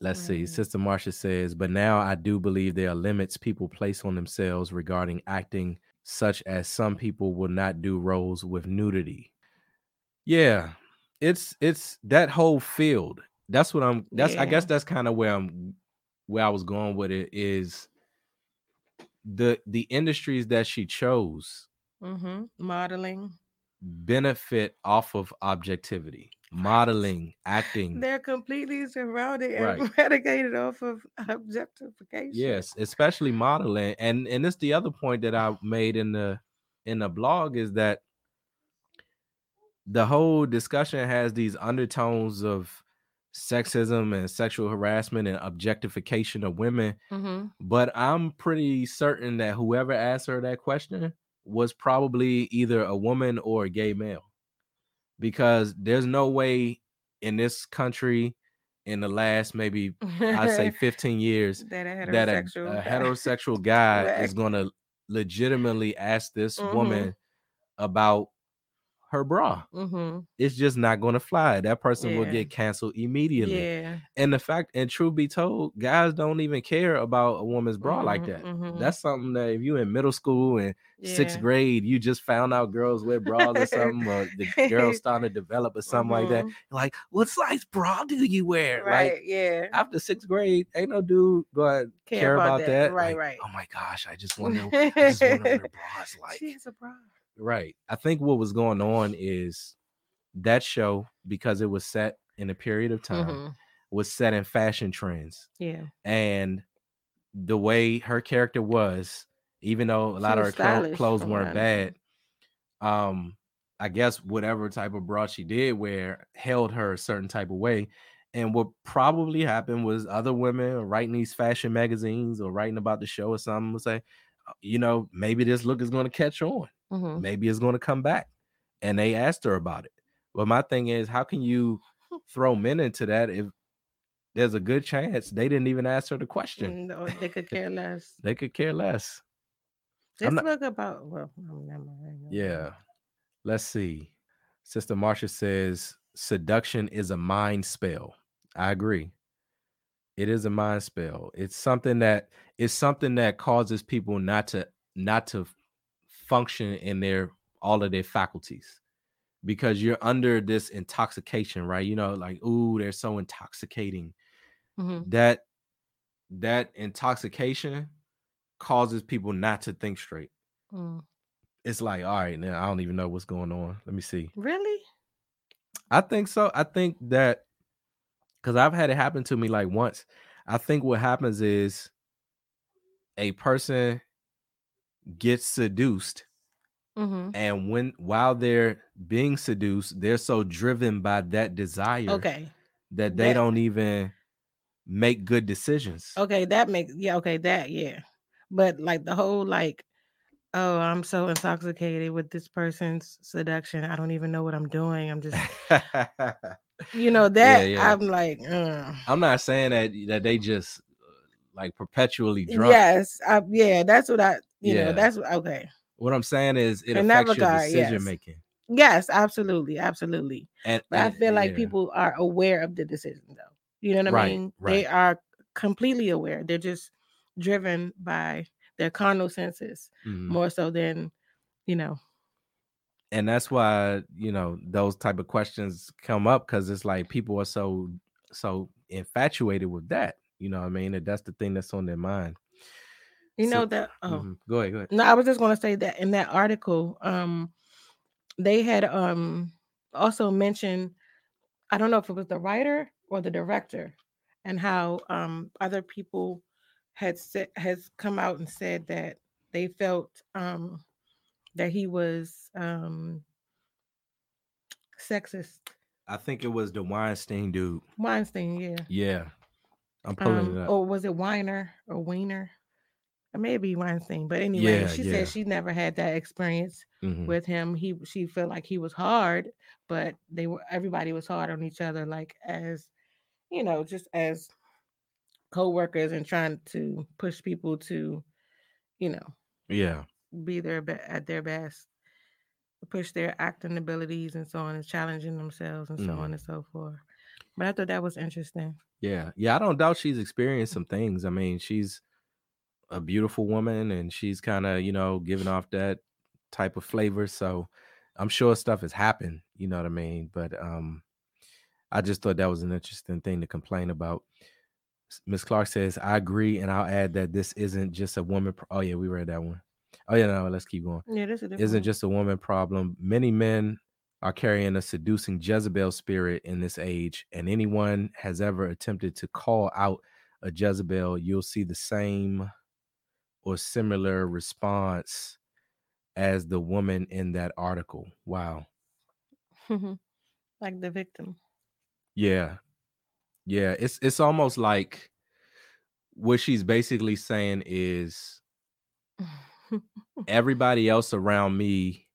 Let's see. Sister Marcia says, but now I do believe there are limits people place on themselves regarding acting, such as some people will not do roles with nudity. Yeah, it's it's that whole field. That's what I'm that's I guess that's kind of where I'm where I was going with it is the the industries that she chose hmm Modeling. benefit off of objectivity, modeling, (laughs) acting. They're completely surrounded and Right. predicated off of (laughs) objectification. Yes, especially modeling. And and it's the other point that I made in the in the blog is that the whole discussion has these undertones of sexism and sexual harassment and objectification of women. hmm But I'm pretty certain that whoever asked her that question was probably either a woman or a gay male. Because there's no way in this country in the last maybe I'd say (laughs) 15 years that a that a, heterosexual. a guy- heterosexual (laughs) guy is going to legitimately ask this Mhm. woman about her bra. Mhm. It's just not going to fly. That person will get canceled immediately. Yeah. And the fact, and truth be told, guys don't even care about a woman's bra like Mhm, that. mhm. That's something that if you in middle school and sixth grade, you just found out girls wear bras or (laughs) something, or the girls (laughs) starting to develop or something like that. Mhm. Like, what size bra do you wear? Right. Like yeah. after sixth grade, ain't no dude gonna care, about, that. Right. Like, right. Oh my gosh, I just wonder, I just wonder what her bra's like. she has a bra. Right. I think what was going on is that show, because it was set in a period of time, Mhm. was set in fashion trends. Yeah. And the way her character was, even though a lot of her clo- clothes weren't bad, um, I guess whatever type of bra she did wear held her a certain type of way. And what probably happened was other women writing these fashion magazines or writing about the show or something would say, "Uh, you know, maybe this look is going to catch on. Mhm. Maybe it's going to come back. And they asked her about it. But my thing is, how can you (laughs) throw men into that if there's a good chance they didn't even ask her the question? No, they could (laughs) care less. They could care less. This not- book about well, no, never mind, Yeah. Let's see. Sister Marcia says seduction is a mind spell. I agree. It is a mind spell. It's something that it's something that causes people not to not to function in their all of their faculties because you're under this intoxication, right? You know, like, ooh, they're so intoxicating. Mhm. That that intoxication causes people not to think straight. Mm. It's like, all right, now I don't even know what's going on. Let me see. Really? I think so. I think that because I've had it happen to me like once. I think what happens is a person gets seduced, hmm and when while they're being seduced, they're so driven by that desire Okay. that they That- don't even make good decisions. Okay. That makes yeah. Okay. That yeah. But like the whole like, oh, I'm so intoxicated with this person's seduction. I don't even know what I'm doing. I'm just (laughs) you know that yeah. I'm like, uh. I'm not saying that that they just like perpetually drunk. yes, I, yeah. That's what I you Yeah. know. That's what- okay. What I'm saying is it In affects your decision yes. making. Yes, absolutely, absolutely. And, But I feel like yeah. people are aware of the decision, though. You know what I mean? right. They are completely aware. They're just driven by their carnal senses Mhm. more so than, you know. and that's why you know those type of questions come up because it's like people are so so infatuated with that you know what i mean that that's the thing that's on their mind You So- know that. Oh, Mhm. go ahead go ahead no, I was just going to say that in that article, um, they had um also mentioned, I don't know if it was the writer or the director, and how um other people had said has come out and said that they felt um that he was um sexist. i think it was the weinstein dude Weinstein, yeah. yeah i'm pulling Um, it up or was it Weiner or Weiner? Or maybe Weinstein, but anyway, Yeah, she yeah. said she never had that experience Mhm. with him. He she felt like he was hard, but they were everybody was hard on each other, like as you know, just as co-workers and trying to push people to, you know, yeah be their be- at their best, push their acting abilities and so on, and challenging themselves and so Mhm. on and so forth. But I thought that was interesting. Yeah yeah i don't doubt she's experienced some things i mean she's a beautiful woman and she's kind of you know giving off that type of flavor so i'm sure stuff has happened you know what i mean but um i just thought that was an interesting thing to complain about miss clark says i agree and i'll add that this isn't just a woman pro- oh yeah we read that one. Oh yeah no let's keep going Yeah, this is isn't one. just a woman problem. Many men are carrying a seducing Jezebel spirit in this age, and anyone has ever attempted to call out a Jezebel, you'll see the same or similar response as the woman in that article. Wow. (laughs) like the victim. Yeah. Yeah, it's it's almost like what she's basically saying is (laughs) everybody else around me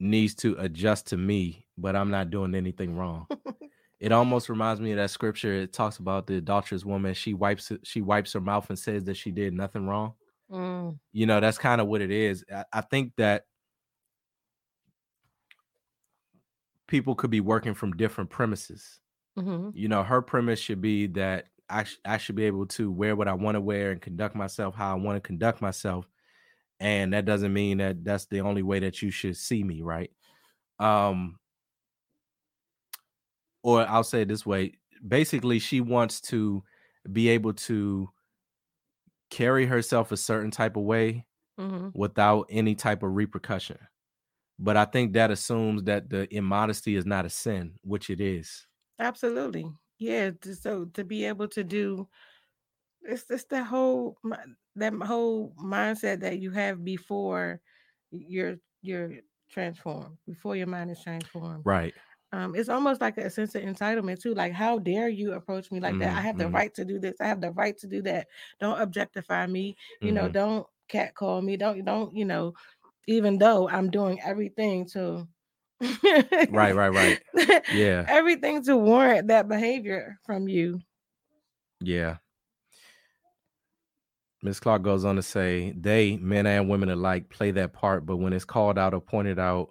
needs to adjust to me, but I'm not doing anything wrong. it almost reminds me of that scripture. It talks about the adulterous woman. She wipes she wipes her mouth and says that she did nothing wrong. Mm, You know, that's kind of what it is. I, I think that people could be working from different premises. mhm. You know, her premise should be that I, sh- I should be able to wear what I want to wear and conduct myself how I want to conduct myself. And that doesn't mean that that's the only way that you should see me, right? Um, or I'll say it this way basically, she wants to be able to carry herself a certain type of way Mhm. without any type of repercussion. But I think that assumes that the immodesty is not a sin, which it is. Absolutely. Yeah. So to be able to do it's just that whole that whole mindset that you have before you're you're transformed, before your mind is transformed. Right. Um, it's almost like a sense of entitlement too. Like, how dare you approach me like that? I have the mhm. right to do this. I have the right to do that. Don't objectify me. You know, Mhm. don't catcall me. Don't don't you know? Even though I'm doing everything to Right, right, right. (laughs) Yeah. everything to warrant that behavior from you. Yeah. Miss Clark goes on to say they, men and women alike, play that part, but when it's called out or pointed out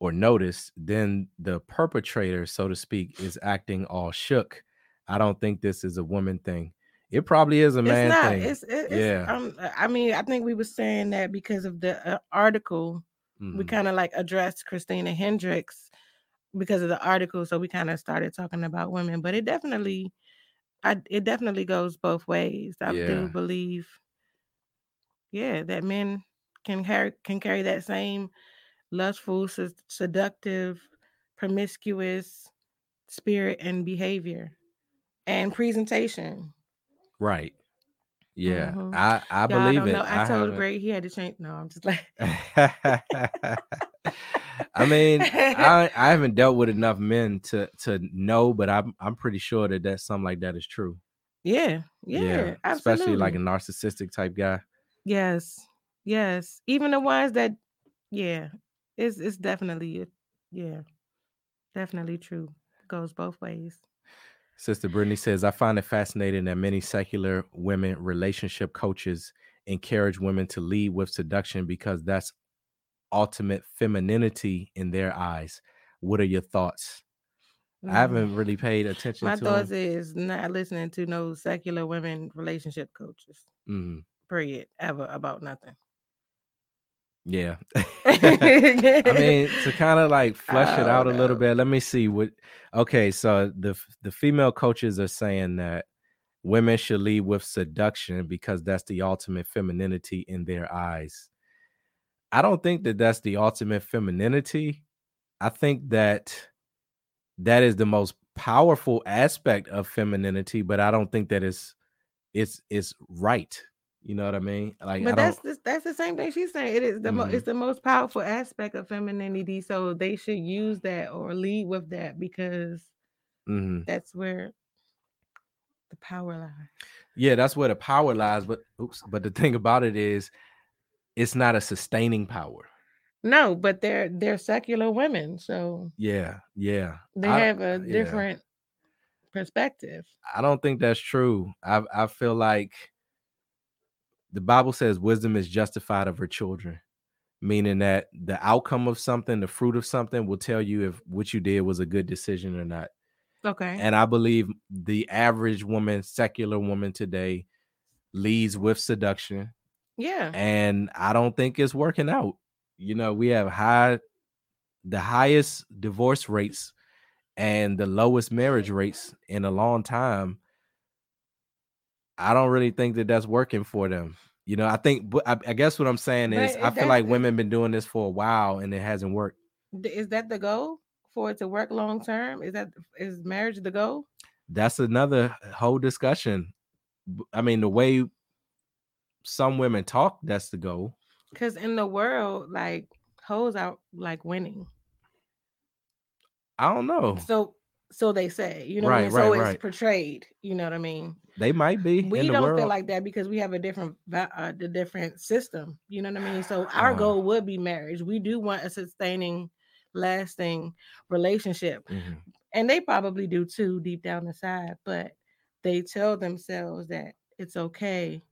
or noticed, then the perpetrator, so to speak, is acting all shook. I don't think this is a woman thing. It probably is a man it's not. thing. It's, it- it's Yeah. um. I mean, I think we were saying that because of the uh, article. We Mhm. kind of like addressed Christina Hendricks because of the article, so we kind of started talking about women. But it definitely, I it definitely goes both ways. I Yeah. do believe, yeah, that men can carry can carry that same lustful, sed- seductive, promiscuous spirit and behavior and presentation. Right. Yeah. Mhm. I I believe it. know. I, told haven't- Greg he had to change. No, I'm just (laughs) like. (laughs) (laughs) I mean, I (laughs) I haven't dealt with enough men to to know, but I'm I'm pretty sure that that something like that is true. Yeah, yeah, especially like a narcissistic type guy. Yes, yes. Even the ones that, yeah, it's it's definitely it. Yeah, definitely true. It goes both ways. Sister Brittany says, I find it fascinating that many secular women relationship coaches encourage women to lead with seduction because that's ultimate femininity in their eyes. What are your thoughts? I haven't Mm. really paid attention My thoughts them. is not listening to no secular women relationship coaches. Mhm. Period. Ever about nothing. Yeah. (laughs) (laughs) I mean, to kind of like flesh it Oh, out a little bit, let me see what okay, so the the female coaches are saying that women should lead with seduction because that's the ultimate femininity in their eyes. I don't think that that's the ultimate femininity. I think that that is the most powerful aspect of femininity, but I don't think that it's it's it's right. You know what I mean? Like but that's the, that's the same thing she's saying. It is the mo- Mhm. it's the most powerful aspect of femininity. So they should use that or lead with that because mhm. that's where the power lies. Yeah, that's where the power lies. But oops, but the thing about it is, it's not a sustaining power. No, but they're they're secular women, so Yeah, yeah. they I- have a yeah. different perspective. I don't think that's true. I I feel like the Bible says wisdom is justified of her children, meaning that the outcome of something, the fruit of something, will tell you if what you did was a good decision or not. Okay. And I believe the average woman, secular woman today, leads with seduction. Yeah. and I don't think it's working out. You know, we have high, the highest divorce rates and the lowest marriage rates in a long time. I don't really think that that's working for them. You know, I think, I, I guess what I'm saying is, But I feel like women been doing this for a while and it hasn't worked. Is that the goal for it to work long term? Is that is marriage the goal? That's another whole discussion. I mean, the way some women talk, that's the goal. Because in the world, like hoes out like winning. I don't know. So so they say, you know what I Right. So right, it's right. portrayed, you know what I mean? They might be. We in don't world. feel like that because we have a different uh, the different system, you know what I mean? So our Uh-huh. goal would be marriage. We do want a sustaining, lasting relationship. Mhm. And they probably do too deep down inside, but they tell themselves that it's okay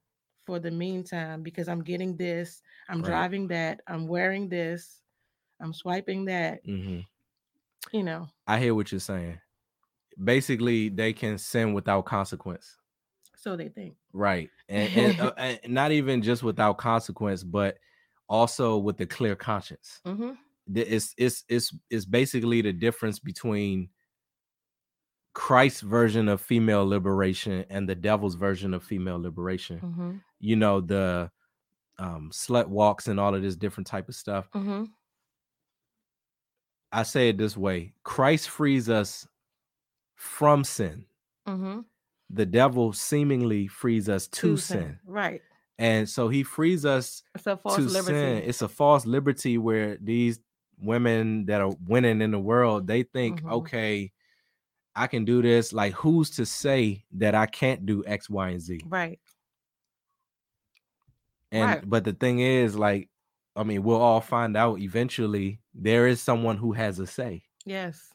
for the meantime because I'm getting this, I'm Right. driving that, I'm wearing this, I'm swiping that, Mhm. you know. I hear what you're saying. Basically, they can sin without consequence, So they think. right? (laughs) And, and, uh, and not even just without consequence, but also with a clear conscience. hmm It's it's it's it's basically the difference between Christ's version of female liberation and the devil's version of female liberation. hmm You know the um, slut walks and all of this different type of stuff. hmm I say it this way: Christ frees us from sin. hmm the devil seemingly frees us to, sin. Right. And so he frees us It's a false to liberty. sin. It's a false liberty where these women that are winning in the world, they think, Mhm. okay, I can do this. Like, who's to say that I can't do X, Y, and Z? Right. And Right. but the thing is, like, I mean, we'll all find out eventually there is someone who has a say. Yes.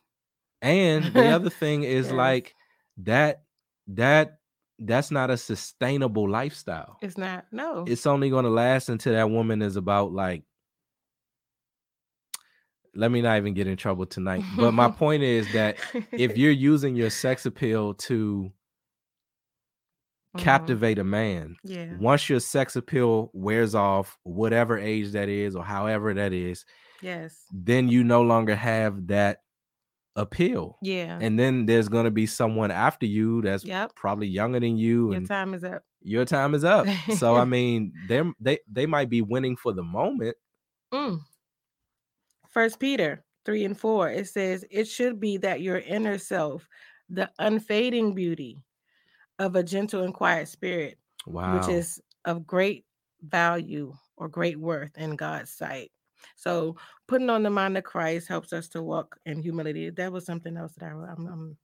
And the other (laughs) thing is Yes. like that that that's not a sustainable lifestyle. It's not. No. It's only going to last until that woman is about like let me not even get in trouble tonight. But my (laughs) point is that if you're using your sex appeal to Mhm. captivate a man, Yeah. once your sex appeal wears off, whatever age that is or however that is, Yes. then you no longer have that appeal. Yeah. And then there's going to be someone after you that's Yep. probably younger than you Your time is up. your time is up. so I (laughs) mean, they they they might be winning for the moment. Mm. First Peter three and four. It says it should be that your inner self, the unfading beauty of a gentle and quiet spirit, Wow. which is of great value or great worth in God's sight. So putting on the mind of Christ helps us to walk in humility. That was something else that I I'm, I'm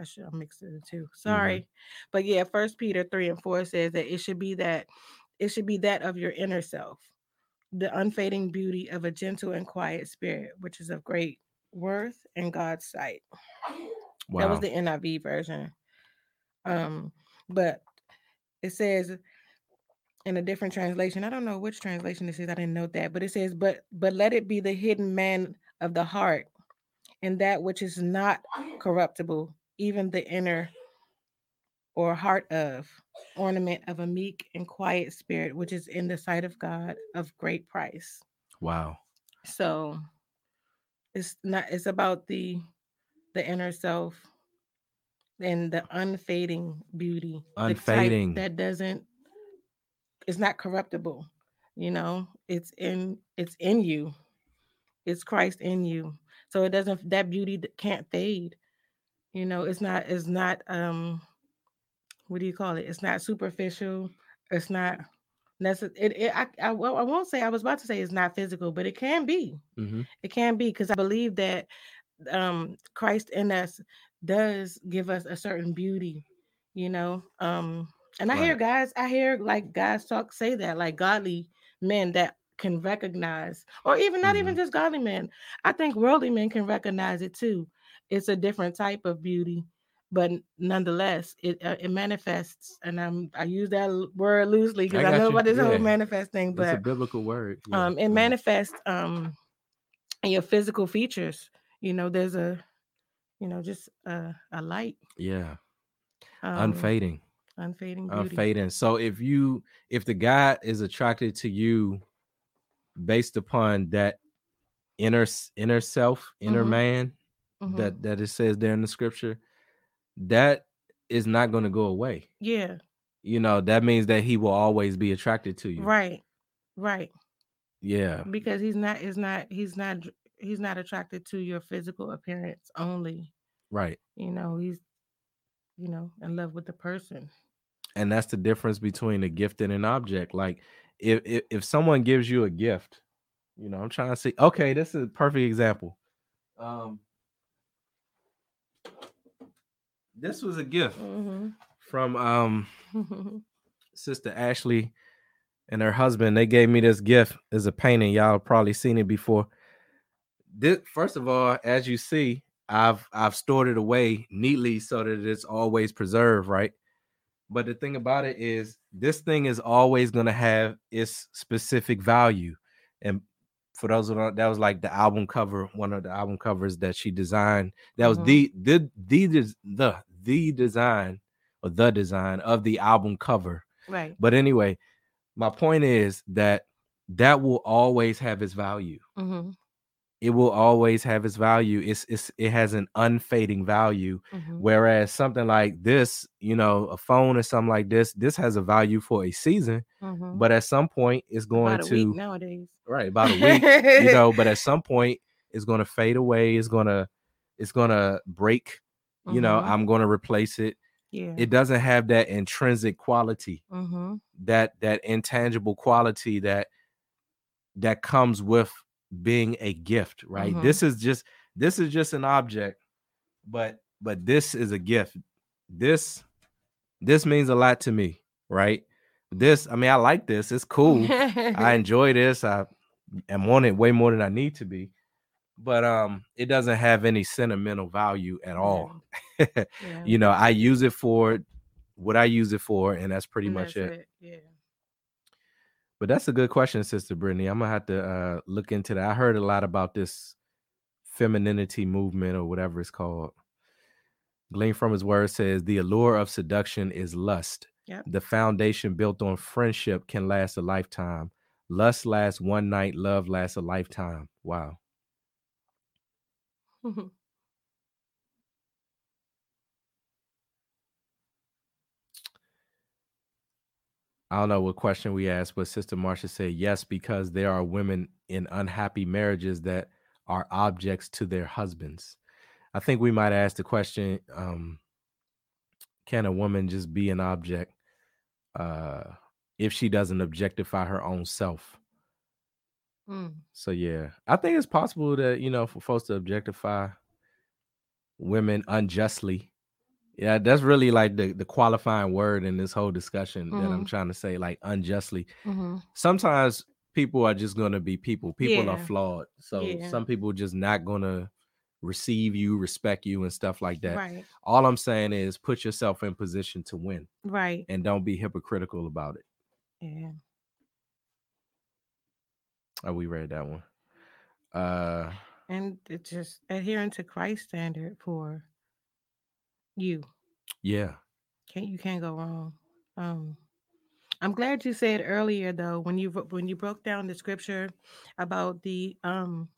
I should I mixed it too. Mm-hmm. Sorry. But yeah, first Peter 3 and 4 says that it should be that it should be that of your inner self, the unfading beauty of a gentle and quiet spirit, which is of great worth in God's sight. wow. That was the NIV version. Um, but it says in a different translation. I don't know which translation this is. I didn't note that, but it says, "But but let it be the hidden man of the heart, and that which is not corruptible, even the inner or heart of ornament of a meek and quiet spirit, which is in the sight of God of great price." Wow. So it's not. It's about the the inner self and the unfading beauty, Unfading. that doesn't it's not corruptible you know? It's in it's in you. It's christ in you. So it doesn't that beauty can't fade you know? It's not it's not um what do you call it? It's not superficial. It's not necessary it, it I, I well, I won't say i was about to say it's not physical but it can be. Mhm. it can be because i believe that um christ in us does give us a certain beauty you know um and i hear guys i hear like guys talk say that like godly men that can recognize or even not even Mhm. just godly men i think worldly men can recognize it too it's a different type of beauty but nonetheless it uh, it manifests and i'm i use that word loosely because I i, know you. about this whole Yeah. manifest thing That's a but biblical word. Yeah. um it Mhm. manifests um in your physical features you know there's a you know just a, a light Yeah. um Unfading. unfading beauty Unfading. So if you if the guy is attracted to you based upon that inner inner self, inner Mhm. man Mhm. that that it says there in the scripture, that is not going to go away. yeah You know, that means that he will always be attracted to you. right right Yeah. because he's not is not he's not he's not attracted to your physical appearance only Right. you know he's you know in love with the person. And that's the difference between a gift and an object like if, if if someone gives you a gift you know i'm trying to see okay this is a perfect example. Um this was a gift hmm from um (laughs) sister ashley and her husband. They gave me this gift as a painting. Y'all have probably seen it before this first of all as you see i've i've stored it away neatly so that it's always preserved right? But the thing about it is this thing is always going to have its specific value. And for those who don't that was like the album cover one of the album covers that she designed. That was Mhm. the the the the the design or the design of the album cover. Right. But anyway my point is that that will always have its value. Hmm it will always have its value it's, it's it has an unfading value hmm Whereas something like this, you know, a phone or something like this, this has a value for a season, hmm but at some point it's going about a week to nowadays. Right about a week, you (laughs) know, but at some point it's going to fade away, it's going to it's going to break, you know, Mhm. I'm going to replace it. yeah. It doesn't have that intrinsic quality, hmm that that intangible quality that that comes with being a gift, right? Mhm. This is just this is just an object, but but this is a gift. This this means a lot to me, right? This, I mean, I like this. It's cool. I (laughs) enjoy this. I am on it way more than I need to be. But um, it doesn't have any sentimental value at all. (laughs) Yeah. you know, I use it for what I use it for, and that's pretty And much that's it. Yeah. But that's a good question, Sister Brittany. I'm gonna have to uh look into that. I heard a lot about this femininity movement or whatever it's called. Glean from his word says the allure of seduction is lust. Yep. The foundation built on friendship can last a lifetime. Lust lasts one night, love lasts a lifetime. Wow. (laughs) I don't know what question we asked, but Sister Marcia said yes, because there are women in unhappy marriages that are objects to their husbands. I think we might ask the question um, can a woman just be an object uh, if she doesn't objectify her own self? Mm. So, yeah, I think it's possible that, you know, for folks to objectify women unjustly. Yeah, that's really like the, the qualifying word in this whole discussion that I'm Mhm. trying to say, like unjustly. hmm sometimes people are just going to be people people are flawed so Yeah. some people just not going to receive you respect you and stuff like that Right. all i'm saying is put yourself in position to win Right. and don't be hypocritical about it Yeah. Oh, we read that one. Uh And it's just adhering to Christ's standard for you. yeah. Can't you can't go wrong. Um I'm glad you said earlier though when you when you broke down the scripture about the um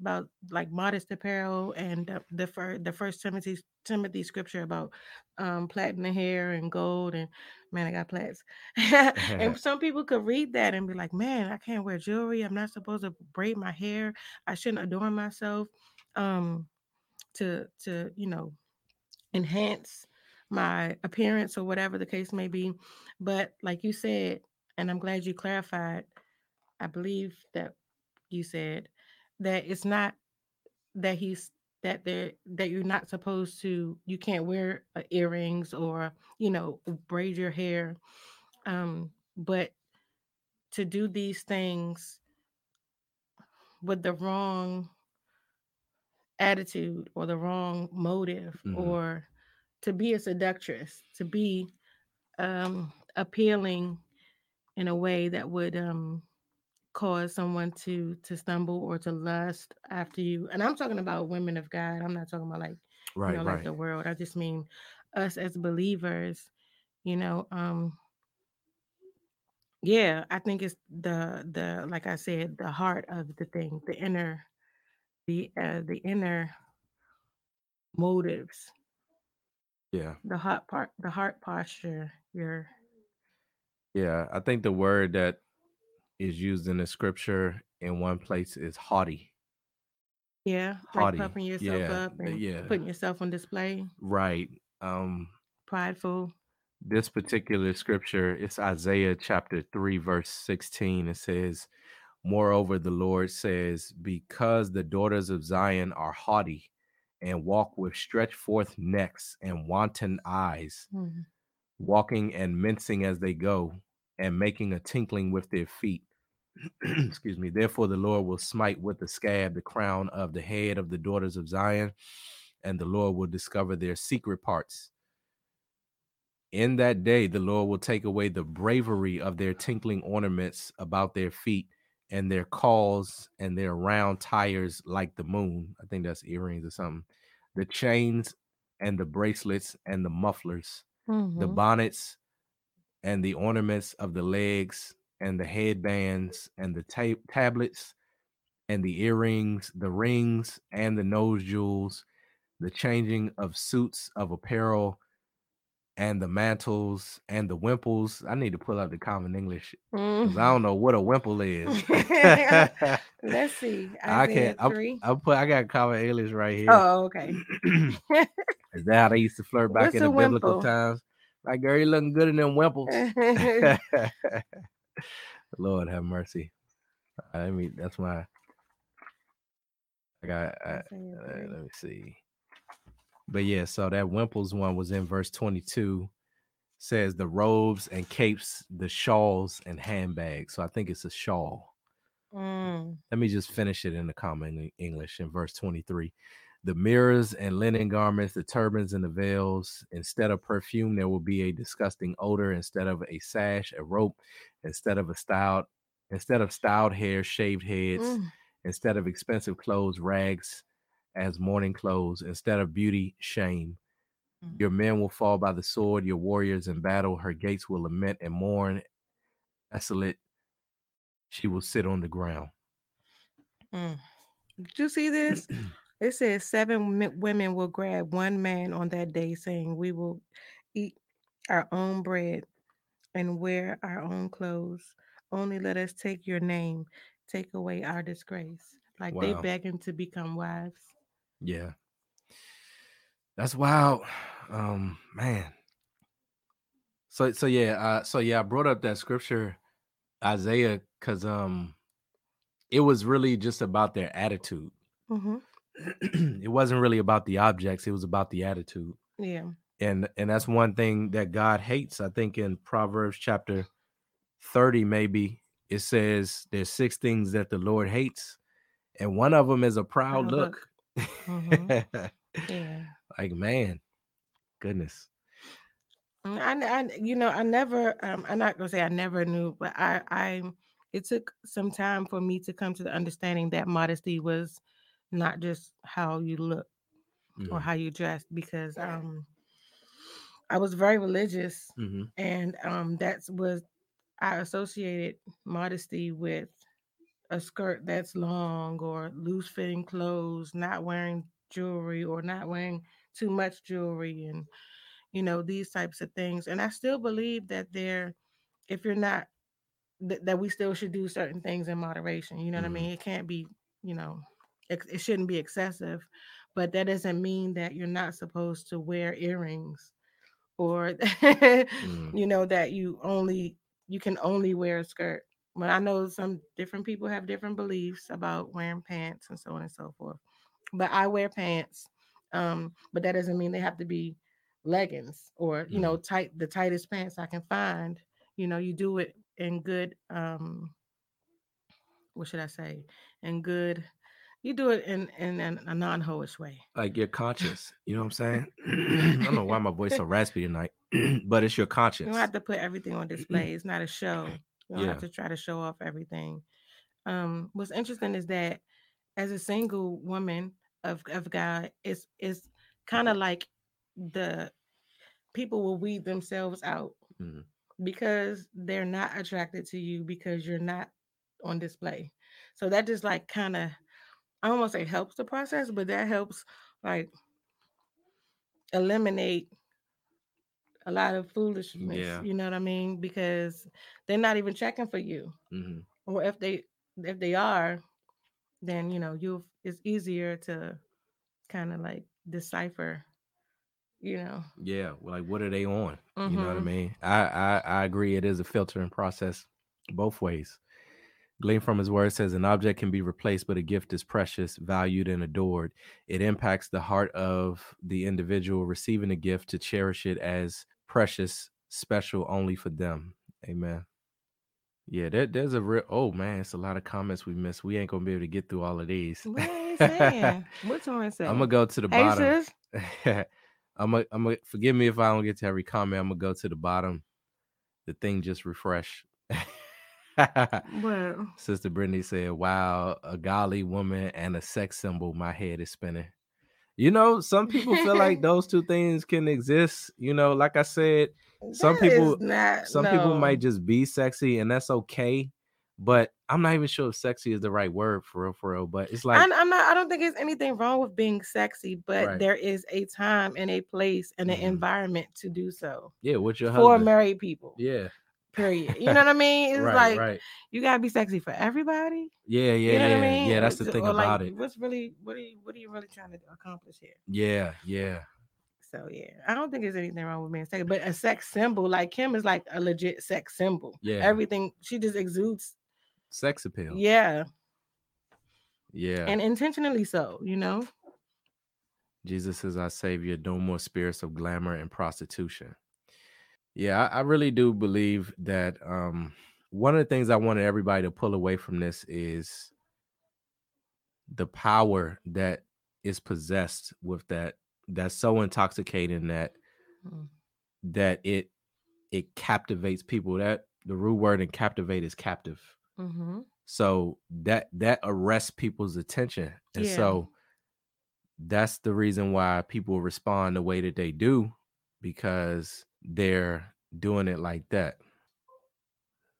about like modest apparel and the the, fir- the first Timothy Timothy scripture about um plaiting the hair and gold and man I got plaits (laughs) and (laughs) some people could read that and be like man I can't wear jewelry I'm not supposed to braid my hair I shouldn't adorn myself um to to you know enhance my appearance or whatever the case may be. But like you said, and I'm glad you clarified, I believe that you said that it's not that he's that there that you're not supposed to you can't wear uh, earrings or you know braid your hair um but to do these things with the wrong attitude or the wrong motive Mhm. or to be a seductress to be um appealing in a way that would um cause someone to to stumble or to lust after you and i'm talking about women of god i'm not talking about like Right, you know right. like the world i just mean us as believers you know um yeah i think it's the the like i said the heart of the thing the inner the uh the inner motives yeah. the heart part the heart posture your Yeah. I think the word that is used in the scripture in one place is haughty. yeah Haughty, like puffing yourself yeah, up and yeah. putting yourself on display Right. Um prideful this particular scripture it's isaiah chapter 3 verse 16 it says moreover the lord says because the daughters of zion are haughty and walk with stretched forth necks and wanton eyes Mhm. walking and mincing as they go and making a tinkling with their feet. (clears throat) Excuse me. Therefore the lord will smite with the scab the crown of the head of the daughters of zion and the lord will discover their secret parts. In that day, the Lord will take away the bravery of their tinkling ornaments about their feet and their cauls and their round tires like the moon. I think that's earrings or something. The chains and the bracelets and the mufflers, the Mhm. bonnets and the ornaments of the legs and the headbands and the ta- tablets and the earrings, the rings and the nose jewels, the changing of suits of apparel and the mantles and the wimples. I need to pull out the common English because I Mhm. don't know what a wimple is. (laughs) (laughs) let's see I Isaiah can't. I'm, I'm put. I got common English right here. oh okay (clears throat) is that how they used to flirt back What's in the biblical times? Like, girl, you looking good in them wimples. (laughs) Lord have mercy. I mean, that's my. I got. I, uh, let me see. But yeah, so that Wimples one was in verse 22. Says the robes and capes, the shawls and handbags. So I think it's a shawl. Mm. Let me just finish it in the common English in verse 23. The mirrors and linen garments, the turbans and the veils. Instead of perfume, there will be a disgusting odor. Instead of a sash, a rope. Instead of a styled, instead of styled hair, shaved heads. Mm. Instead of expensive clothes, rags as mourning clothes. Instead of beauty, shame. Mm. Your men will fall by the sword, your warriors in battle. Her gates will lament and mourn. Desolate, she will sit on the ground. Mm. Did you see this? (clears throat) It says seven women will grab one man on that day, saying, We will eat our own bread and wear our own clothes. Only let us take your name, take away our disgrace. Like they Wow. begging to become wives. Yeah. That's wild. Um, man. So so yeah, uh so yeah, I brought up that scripture, Isaiah, because um it was really just about their attitude. hmm (clears throat) it wasn't really about the objects, it was about the attitude. Yeah. And and that's one thing that God hates. I think in Proverbs chapter 30, maybe it says there's six things that the Lord hates, and one of them is a proud Proud look. look. Mhm. (laughs) Yeah. like man, goodness. Mm, I, I you know, I never. Um, I'm not gonna say I never knew, but I, I. It took some time for me to come to the understanding that modesty was not just how you look or Mhm. how you dress, because um, I was very religious, Mhm. and um, that's was I associated modesty with a skirt that's long or loose fitting clothes, not wearing jewelry or not wearing too much jewelry, and you know these types of things. And I still believe that they're if you're not th- that we still should do certain things in moderation. You know what Mhm. I mean? It can't be, you know, ex- it shouldn't be excessive, but that doesn't mean that you're not supposed to wear earrings or (laughs) Mm. you know that you only you can only wear a skirt. But I know some different people have different beliefs about wearing pants and so on and so forth. But I wear pants, um, but that doesn't mean they have to be leggings or you know tight the tightest pants I can find. You know, you do it in good um what should I say? In good you do it in in, in a non-hoish way. Like you're conscious. You know what I'm saying? (clears throat) I don't know why (laughs) my voice so raspy tonight, (clears throat) but it's your conscience. You don't have to put everything on display. It's not a show. You don't have to try to show off everything. Um, what's interesting is that as a single woman of, of God, it's it's kind of like the people will weed themselves out Mhm. because they're not attracted to you because you're not on display. So that just like kind of I don't want to say helps the process, but that helps like eliminate a lot of foolishness. Yeah. You know what I mean? Because they're not even checking for you. Mhm. Or if they if they are, then you know, you it's easier to kind of like decipher, you know. Yeah. Like, what are they on? You know what I Mhm. mean? I, I I agree. It is a filtering process both ways. Glean from his word says an object can be replaced, but a gift is precious, valued, and adored. It impacts the heart of the individual receiving a gift to cherish it as precious, special only for them. Amen. Yeah, there, there's a real oh man, it's a lot of comments we missed. We ain't gonna be able to get through all of these. What are you (laughs) saying? What's on say? I'm gonna go to the Hey bottom. (laughs) I'm gonna, I'm gonna forgive me if I don't get to every comment. I'm gonna go to the bottom. The thing just refresh. (laughs) Well, Sister Brittany said, "Wow, a golly woman and a sex symbol. My head is spinning." You know, some people feel like (laughs) those two things can exist. You know, like I said, some that people, not some people might just be sexy, and that's okay. But I'm not even sure if sexy is the right word for real, for real. But it's like, I'm, I'm not. I don't think there's anything wrong with being sexy, but Right. there is a time and a place and an Mhm. environment to do so yeah, what's your for husband? married people. Yeah, Period. You know what I mean? It's right, like right. you gotta be sexy for everybody. Yeah, yeah, you know yeah, I mean? yeah. That's the thing or like, about it. What's really what are you what are you really trying to accomplish here? Yeah, yeah, So yeah, I don't think there's anything wrong with being sexy, but a sex symbol like Kim is like a legit sex symbol. Yeah. everything she just exudes. sex appeal. Yeah, Yeah. and intentionally so. You know. Jesus is our savior. No more spirits of glamour and prostitution. Yeah, I, I really do believe that um one of the things I wanted everybody to pull away from this is the power that is possessed with that that's so intoxicating that Mm. that it it captivates people. That the root word in captivate is captive. Mm-hmm. So that that arrests people's attention. And Yeah. so that's the reason why people respond the way that they do because they're doing it like that.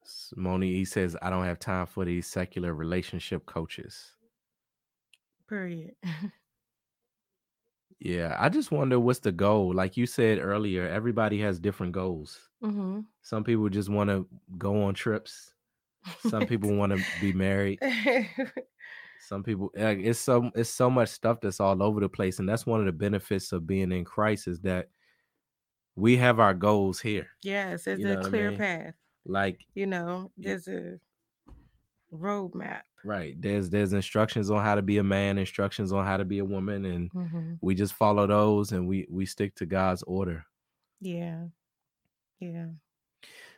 Simone E says, I don't have time for these secular relationship coaches. Period. (laughs) Yeah, I just wonder what's the goal. Like you said earlier, everybody has different goals. mm-hmm. Some people just want to go on trips. Some people want to be married. (laughs) Some people like it's so it's so much stuff that's all over the place, and that's one of the benefits of being in Christ is that we have our goals here. yes, it's You a what I clear mean? path. Like You know, there's a roadmap. right, there's there's instructions on how to be a man, instructions on how to be a woman, and Mm-hmm. we just follow those and we we stick to God's order. Yeah, yeah.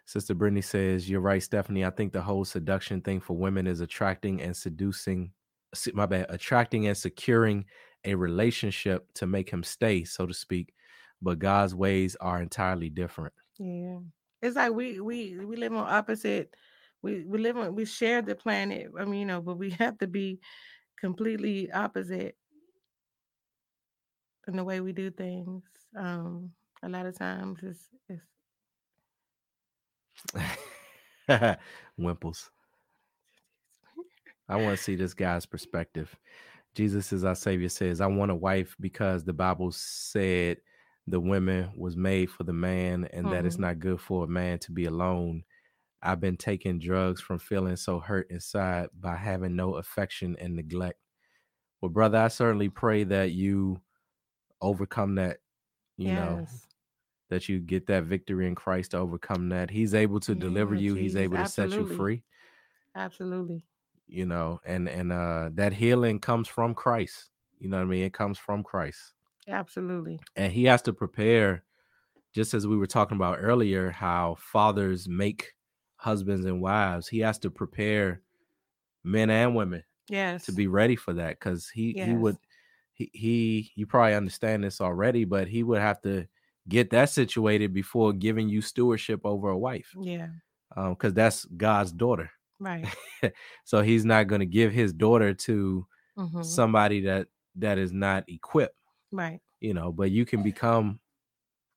Sister Brittany says, You're right, Stephanie. I think the whole seduction thing for women is attracting and seducing, my bad, attracting and securing a relationship to make him stay, so to speak. But God's ways are entirely different. Yeah. It's like we we we live on opposite we we live on we share the planet. I mean, you know, but we (laughs) have to be completely opposite in the way we do things. Um a lot of times it's it's (laughs) Wimples. I want to see this guy's perspective. Jesus, as our Savior, says, I want a wife because the Bible said the woman was made for the man and mm-hmm. that it's mm-hmm. not good for a man to be alone. I've been taking drugs from feeling so hurt inside by having no affection and neglect. Well, brother, I certainly pray that you overcome that, you yes. know, that you get that victory in Christ to overcome that. He's able to yeah, deliver you, he's able to Absolutely. set you free. Absolutely you know and and uh that healing comes from christ you know what i mean it comes from christ absolutely and he has to prepare just as we were talking about earlier how fathers make husbands and wives he has to prepare men and women yes to be ready for that because he yes. he would he, he you probably understand this already but he would have to get that situated before giving you stewardship over a wife yeah um because that's god's daughter Right. (laughs) so he's not going to give his daughter to mm-hmm. somebody that that is not equipped. Right. You know, but you can become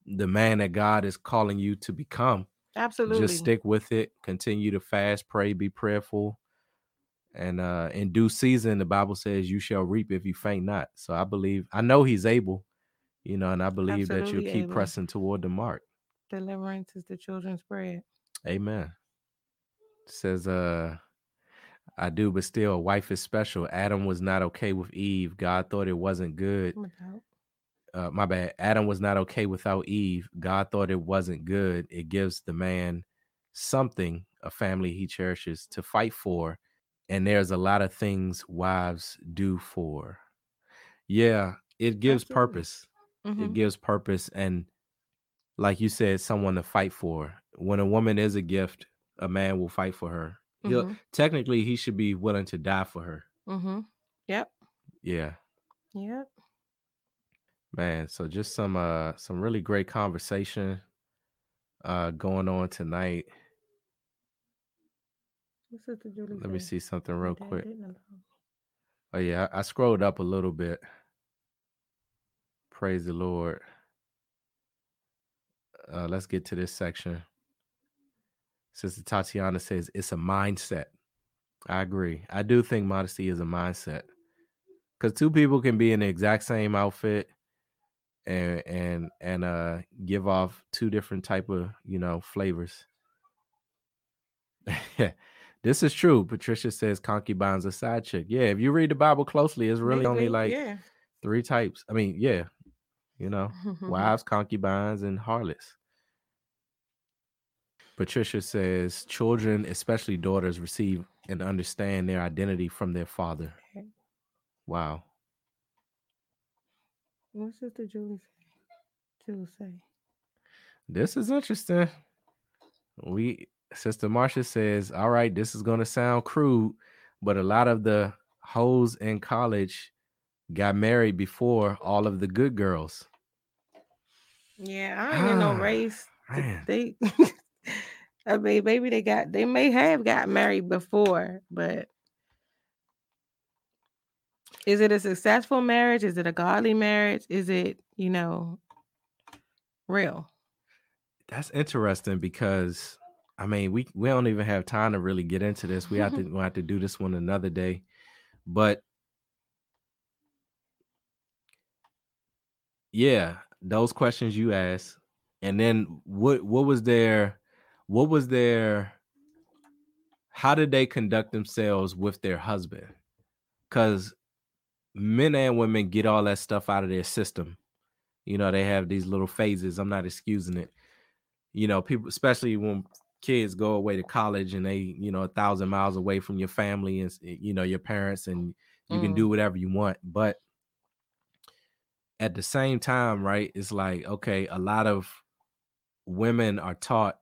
the man that God is calling you to become. Absolutely. Just stick with it. Continue to fast, pray, be prayerful. And uh in due season, the Bible says you shall reap if you faint not. So I believe I know he's able, you know, and I believe Absolutely that you'll keep able. pressing toward the mark. Deliverance is the children's bread. Amen says uh I do, but still, a wife is special. Adam was not okay with Eve. God thought it wasn't good. Uh, my bad. Adam was not okay without Eve. God thought it wasn't good. It gives the man something, a family he cherishes, to fight for. And there's a lot of things wives do for. Yeah, it gives Absolutely. purpose. Mm-hmm. It gives purpose. And like you said, someone to fight for. When a woman is a gift, a man will fight for her. He'll mm-hmm. technically he should be willing to die for her. Mm-hmm. Yep. Yeah. Yep. Man, so just some uh some really great conversation uh going on tonight. Let me see something real quick. Oh yeah, I, I scrolled up a little bit. Praise the Lord. Uh, let's get to this section. Sister Tatiana says it's a mindset. I agree. I do think modesty is a mindset. Cause two people can be in the exact same outfit and and and uh give off two different type of you know flavors. (laughs) this is true. Patricia says concubine's a side chick. Yeah, if you read the Bible closely, it's really only like yeah. three types. I mean, yeah, you know, (laughs) wives, concubines, and harlots. Patricia says children, especially daughters, receive and understand their identity from their father. Wow. What Sister Julie say? Julie say? This is interesting. We Sister Marcia says, "All right, this is going to sound crude, but a lot of the hoes in college got married before all of the good girls." Yeah, I ain't in no ah, race. They (laughs) I mean, maybe they got they may have got married before, but is it a successful marriage? Is it a godly marriage? Is it, you know, real? That's interesting because I mean, we we don't even have time to really get into this. We have to (laughs) we have to do this one another day. But yeah, those questions you asked, and then what what was their what was their how did they conduct themselves with their husband because men and women get all that stuff out of their system you know they have these little phases i'm not excusing it you know people especially when kids go away to college and they you know a thousand miles away from your family and you know your parents and you mm. can do mm. whatever you want but at the same time right it's like okay a lot of women are taught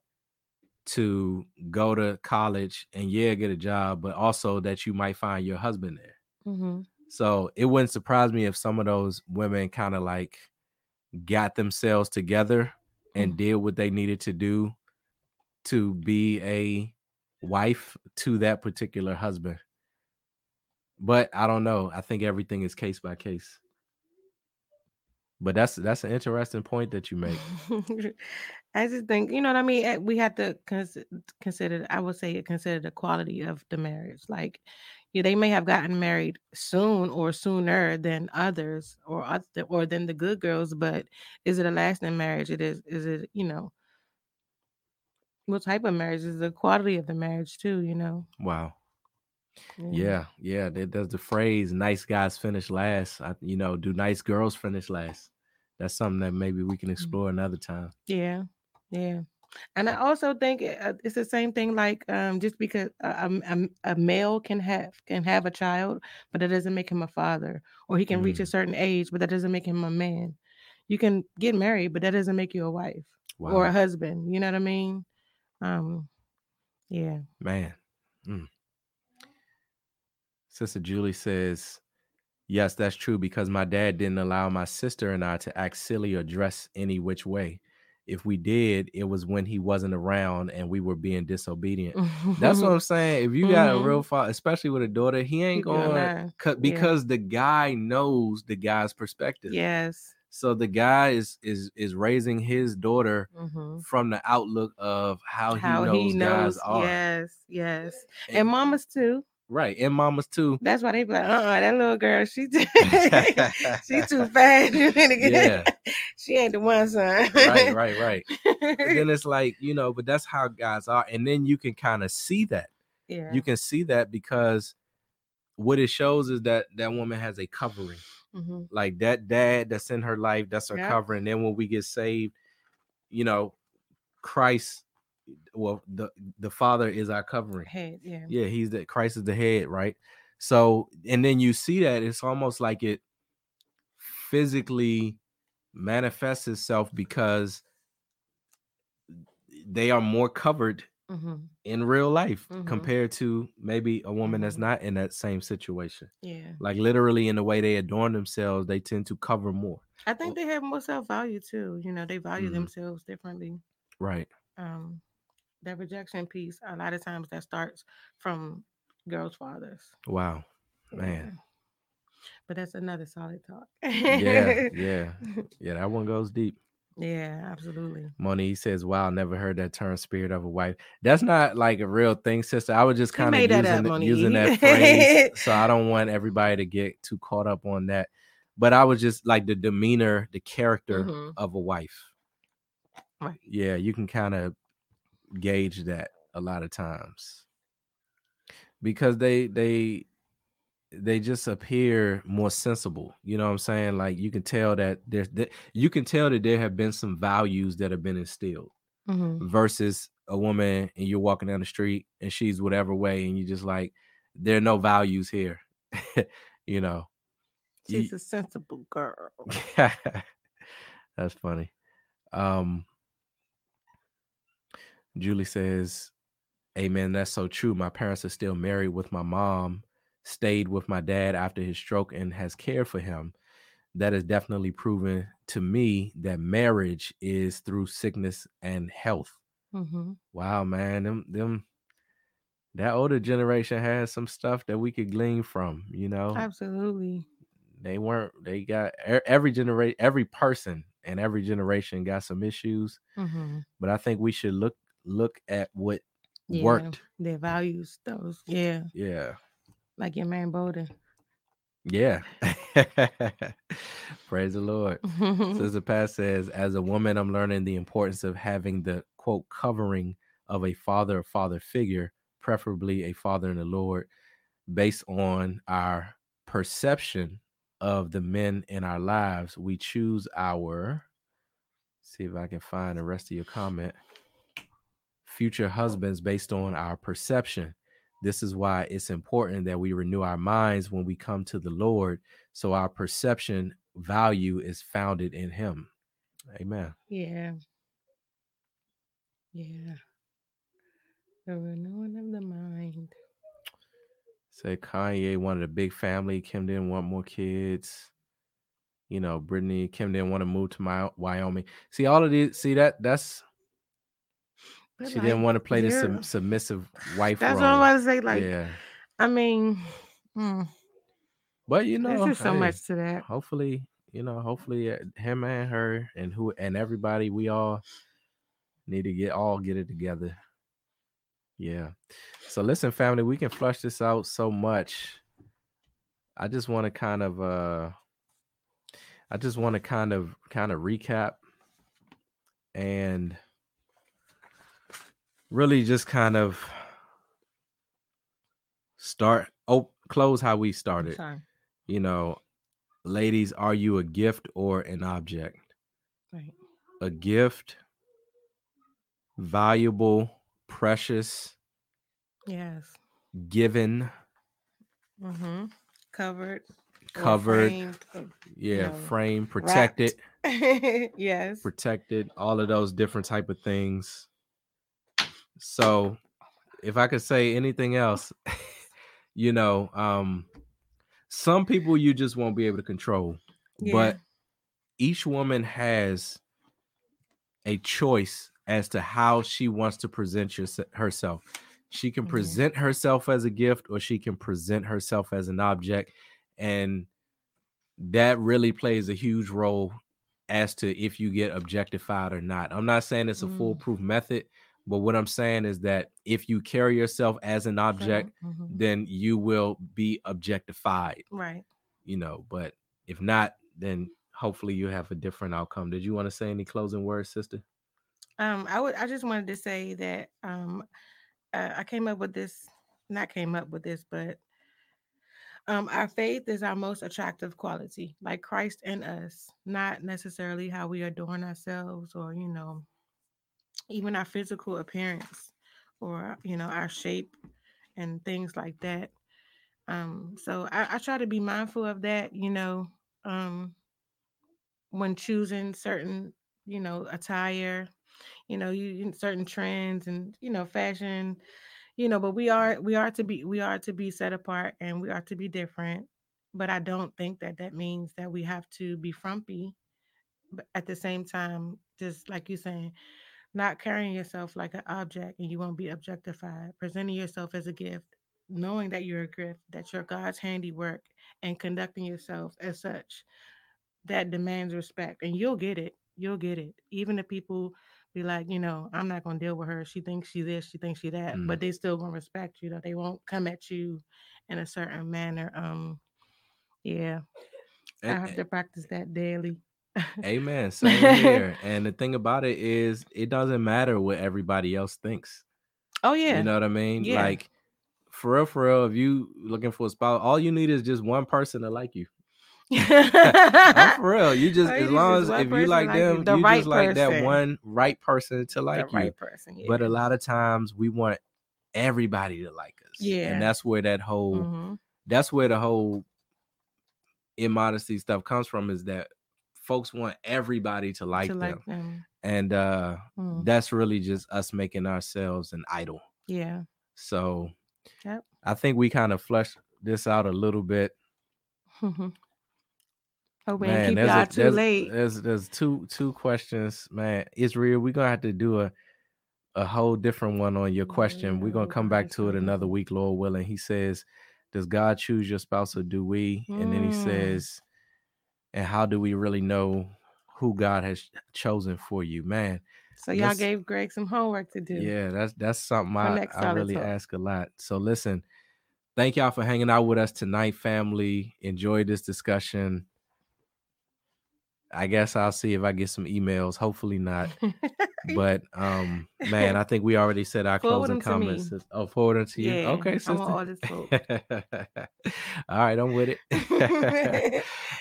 to go to college and yeah get a job but also that you might find your husband there mm-hmm. So it wouldn't surprise me if some of those women kind of like got themselves together and Mm. did what they needed to do to be a wife to that particular husband. But I don't know. I think everything is case by case. But that's that's an interesting point that you make. (laughs) I just think, you know what I mean? Eh, We have to cons- consider, I would say, consider the quality of the marriage. Like, yeah, they may have gotten married soon or sooner than others or oth- or than the good girls, but is it a lasting marriage? It is, is it, you know, what type of marriage is the quality of the marriage too, you know? Wow. Yeah, yeah. There, there's the phrase "nice guys finish last." I, you know, do nice girls finish last? That's something that maybe we can mm. explore another time. Yeah, yeah. And I also think uh, it's the same thing. Like, um, just because a, a, a- male can have can have a child, but that doesn't make him a father, or he can reach a Mm. certain age, but that doesn't make him a man. You can get married, but that doesn't make you a wife Wow, or a husband. You know what I mean? Um, yeah. man. Mm. Sister Julie says, "Yes, that's true because my dad didn't allow my sister and I to act silly or dress any which way. If we did, it was when he wasn't around and we were being disobedient." That's what (laughs) I'm saying. If you got a Mhm. real father, especially with a daughter, he ain't going eye. cut Yeah. because the guy knows the guy's perspective. Yes. So the guy is is is raising his daughter Mhm. from the outlook of how, How he knows, he knows. guys are. Yes. Yes. And- And mamas too. Right, and mamas too. That's why they be like, uh, uh that little girl, she too, (laughs) she too (laughs) fast. You need to get- Yeah. (laughs) she ain't the one, son. right, right, right. And then it's like you know, but that's how guys are, and then you can kind of see that. yeah. You can see that because what it shows is that that woman has a covering. Mhm. like that dad that's in her life that's her Yep. covering then when we get saved you know christ well the the father is our covering Head, yeah. yeah he's the christ is the head right so and then you see that it's almost like it physically manifests itself because they are more covered Mhm. in real life Mhm. compared to maybe a woman that's Mhm. not in that same situation Yeah. like literally in the way they adorn themselves they tend to cover more I think they have more self value too. You know, they value Mhm. themselves differently. right Um, that rejection piece, a lot of times that starts from girls' fathers. wow man Yeah. But that's another solid talk. yeah yeah (laughs) yeah that one goes deep Yeah, absolutely. Moni says, "Wow, never heard that term, spirit of a wife. That's not like a real thing, sister. I was just kind of made that using up, using that (laughs) phrase, so I don't want everybody to get too caught up on that. But I was just like the demeanor, the character Mhm. of a wife. Right. Yeah, you can kind of gauge that a lot of times because they they they just appear more sensible. You know what I'm saying? Like you can tell that there's that you can tell that there have been some values that have been instilled Mhm. versus a woman and you're walking down the street and she's whatever way and you just like there are no values here. (laughs) you know. You- She's a sensible girl. (laughs) That's funny. Um Julie says, Amen. That's so true. My parents are still married with my mom, stayed with my dad after his stroke, and has cared for him. That has definitely proven to me that marriage is through sickness and health. hmm Wow, man. Them them that older generation has some stuff that we could glean from, you know. Absolutely. They weren't they got every generation every person and every generation got some issues, hmm but I think we should look look at what Yeah. worked. Their values, those. Yeah. Yeah. Like your man Bowden. Yeah. (laughs) Praise the Lord. (laughs) Sister Pat says, as a woman, I'm learning the importance of having the quote covering of a father or father figure, preferably a father in the Lord, based on our perception of the men in our lives. We choose our see if I can find the rest of your comment. Future husbands based on our perception. This is why it's important that we renew our minds when we come to the Lord so our perception value is founded in him. Amen. yeah. Yeah. The renewing of the mind. Say Kanye wanted a big family. Kim didn't want more kids. you know, Brittany Kim didn't want to move to my Wyoming. See all of these. See that that's But, she like, didn't want to play the sub- submissive wife That's role. what I'm about to say. Like, yeah, I mean, mm, but you know, there's so hey, much to that. hopefully you know hopefully uh, him and her and who and everybody we all need to get all get it together yeah so listen family we can flush this out so much i just want to kind of uh i just want to kind of kind of recap and really just kind of start oh close how we started sorry. you know, ladies, are you a gift or an object? Right. A gift, valuable, precious, Yes. given, Mm-hmm. Covered. covered, framed, or- yeah, know, frame, protected, (laughs) yes. protected, all of those different type of things. So, if I could say anything else, (laughs) you know, um some people you just won't be able to control. Yeah. but each woman has a choice as to how she wants to present yourse- herself. She can Mhm. present herself as a gift or she can present herself as an object. And that really plays a huge role as to if you get objectified or not. I'm not saying it's a Mm. foolproof method, but what I'm saying is that if you carry yourself as an object, Mhm. then you will be objectified Right. you know but if not then hopefully you have a different outcome did you want to say any closing words sister Um, I would. I just wanted to say that um, uh, I came up with this. Not came up with this, but um, our faith is our most attractive quality, like Christ in us, not necessarily how we adorn ourselves or you know, even our physical appearance or you know our shape and things like that. Um, so I, I try to be mindful of that. You know, um, when choosing certain you know attire you know you certain trends and you know fashion you know but we are we are to be we are to be set apart and we are to be different but i don't think that that means that we have to be frumpy but at the same time just like you saying not carrying yourself like an object and you won't be objectified presenting yourself as a gift knowing that you're a gift that you're god's handiwork and conducting yourself as such that demands respect and you'll get it you'll get it. Even if people be like you know i'm not going to deal with her. She thinks she this she thinks she that Mm. but they still to respect you though. They won't come at you in a certain manner um yeah. I have to practice that daily amen (laughs) same here and the thing about it is it doesn't matter what everybody else thinks. Oh yeah. you know what i mean? Yeah. like for real for real if you looking for a spouse all you need is just one person to like you. (laughs) I'm (laughs) for real you just as you long as if you person like like you, them the you right just like that one right person to like the you. right person yeah but a lot of times we want everybody to like us Yeah. and that's where that whole Mhm. that's where the whole immodesty stuff comes from is that folks want everybody to like to them like them. and uh Mm. that's really just us making ourselves an idol. Yeah. So Yep. i think we kind of flushed this out a little bit. (laughs) Ain't man keep y'all a, too there's, late. there's there's two two questions man. Israel we're gonna have to do a a whole different one on your question. We're gonna come back to it another week lord willing. He says does god choose your spouse or do we? And then he Mm. says and how do we really know who god has chosen for you man? So y'all gave Greg some homework to do. yeah that's that's something i, I really ask a lot. So listen thank y'all for hanging out with us tonight family. Enjoy this discussion i guess i'll see if i get some emails hopefully not (laughs) but um man i (laughs) think we already said our Forward closing 'em to comments me. oh forward them to you Yeah, okay I sister want all this (laughs) all right i'm with it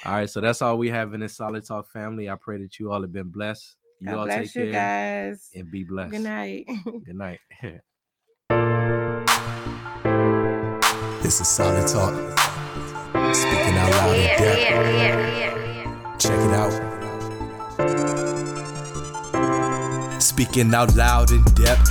all right so that's all we have in this solid talk family i pray that you all have been blessed you God all bless take you care guys. and be blessed Good night. good night This is Solid Talk. Speaking out loud in depth. Check it out. Speaking out loud in depth,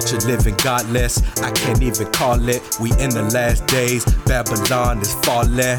Culture living godless, I can't even call it. We in the last days, Babylon is falling.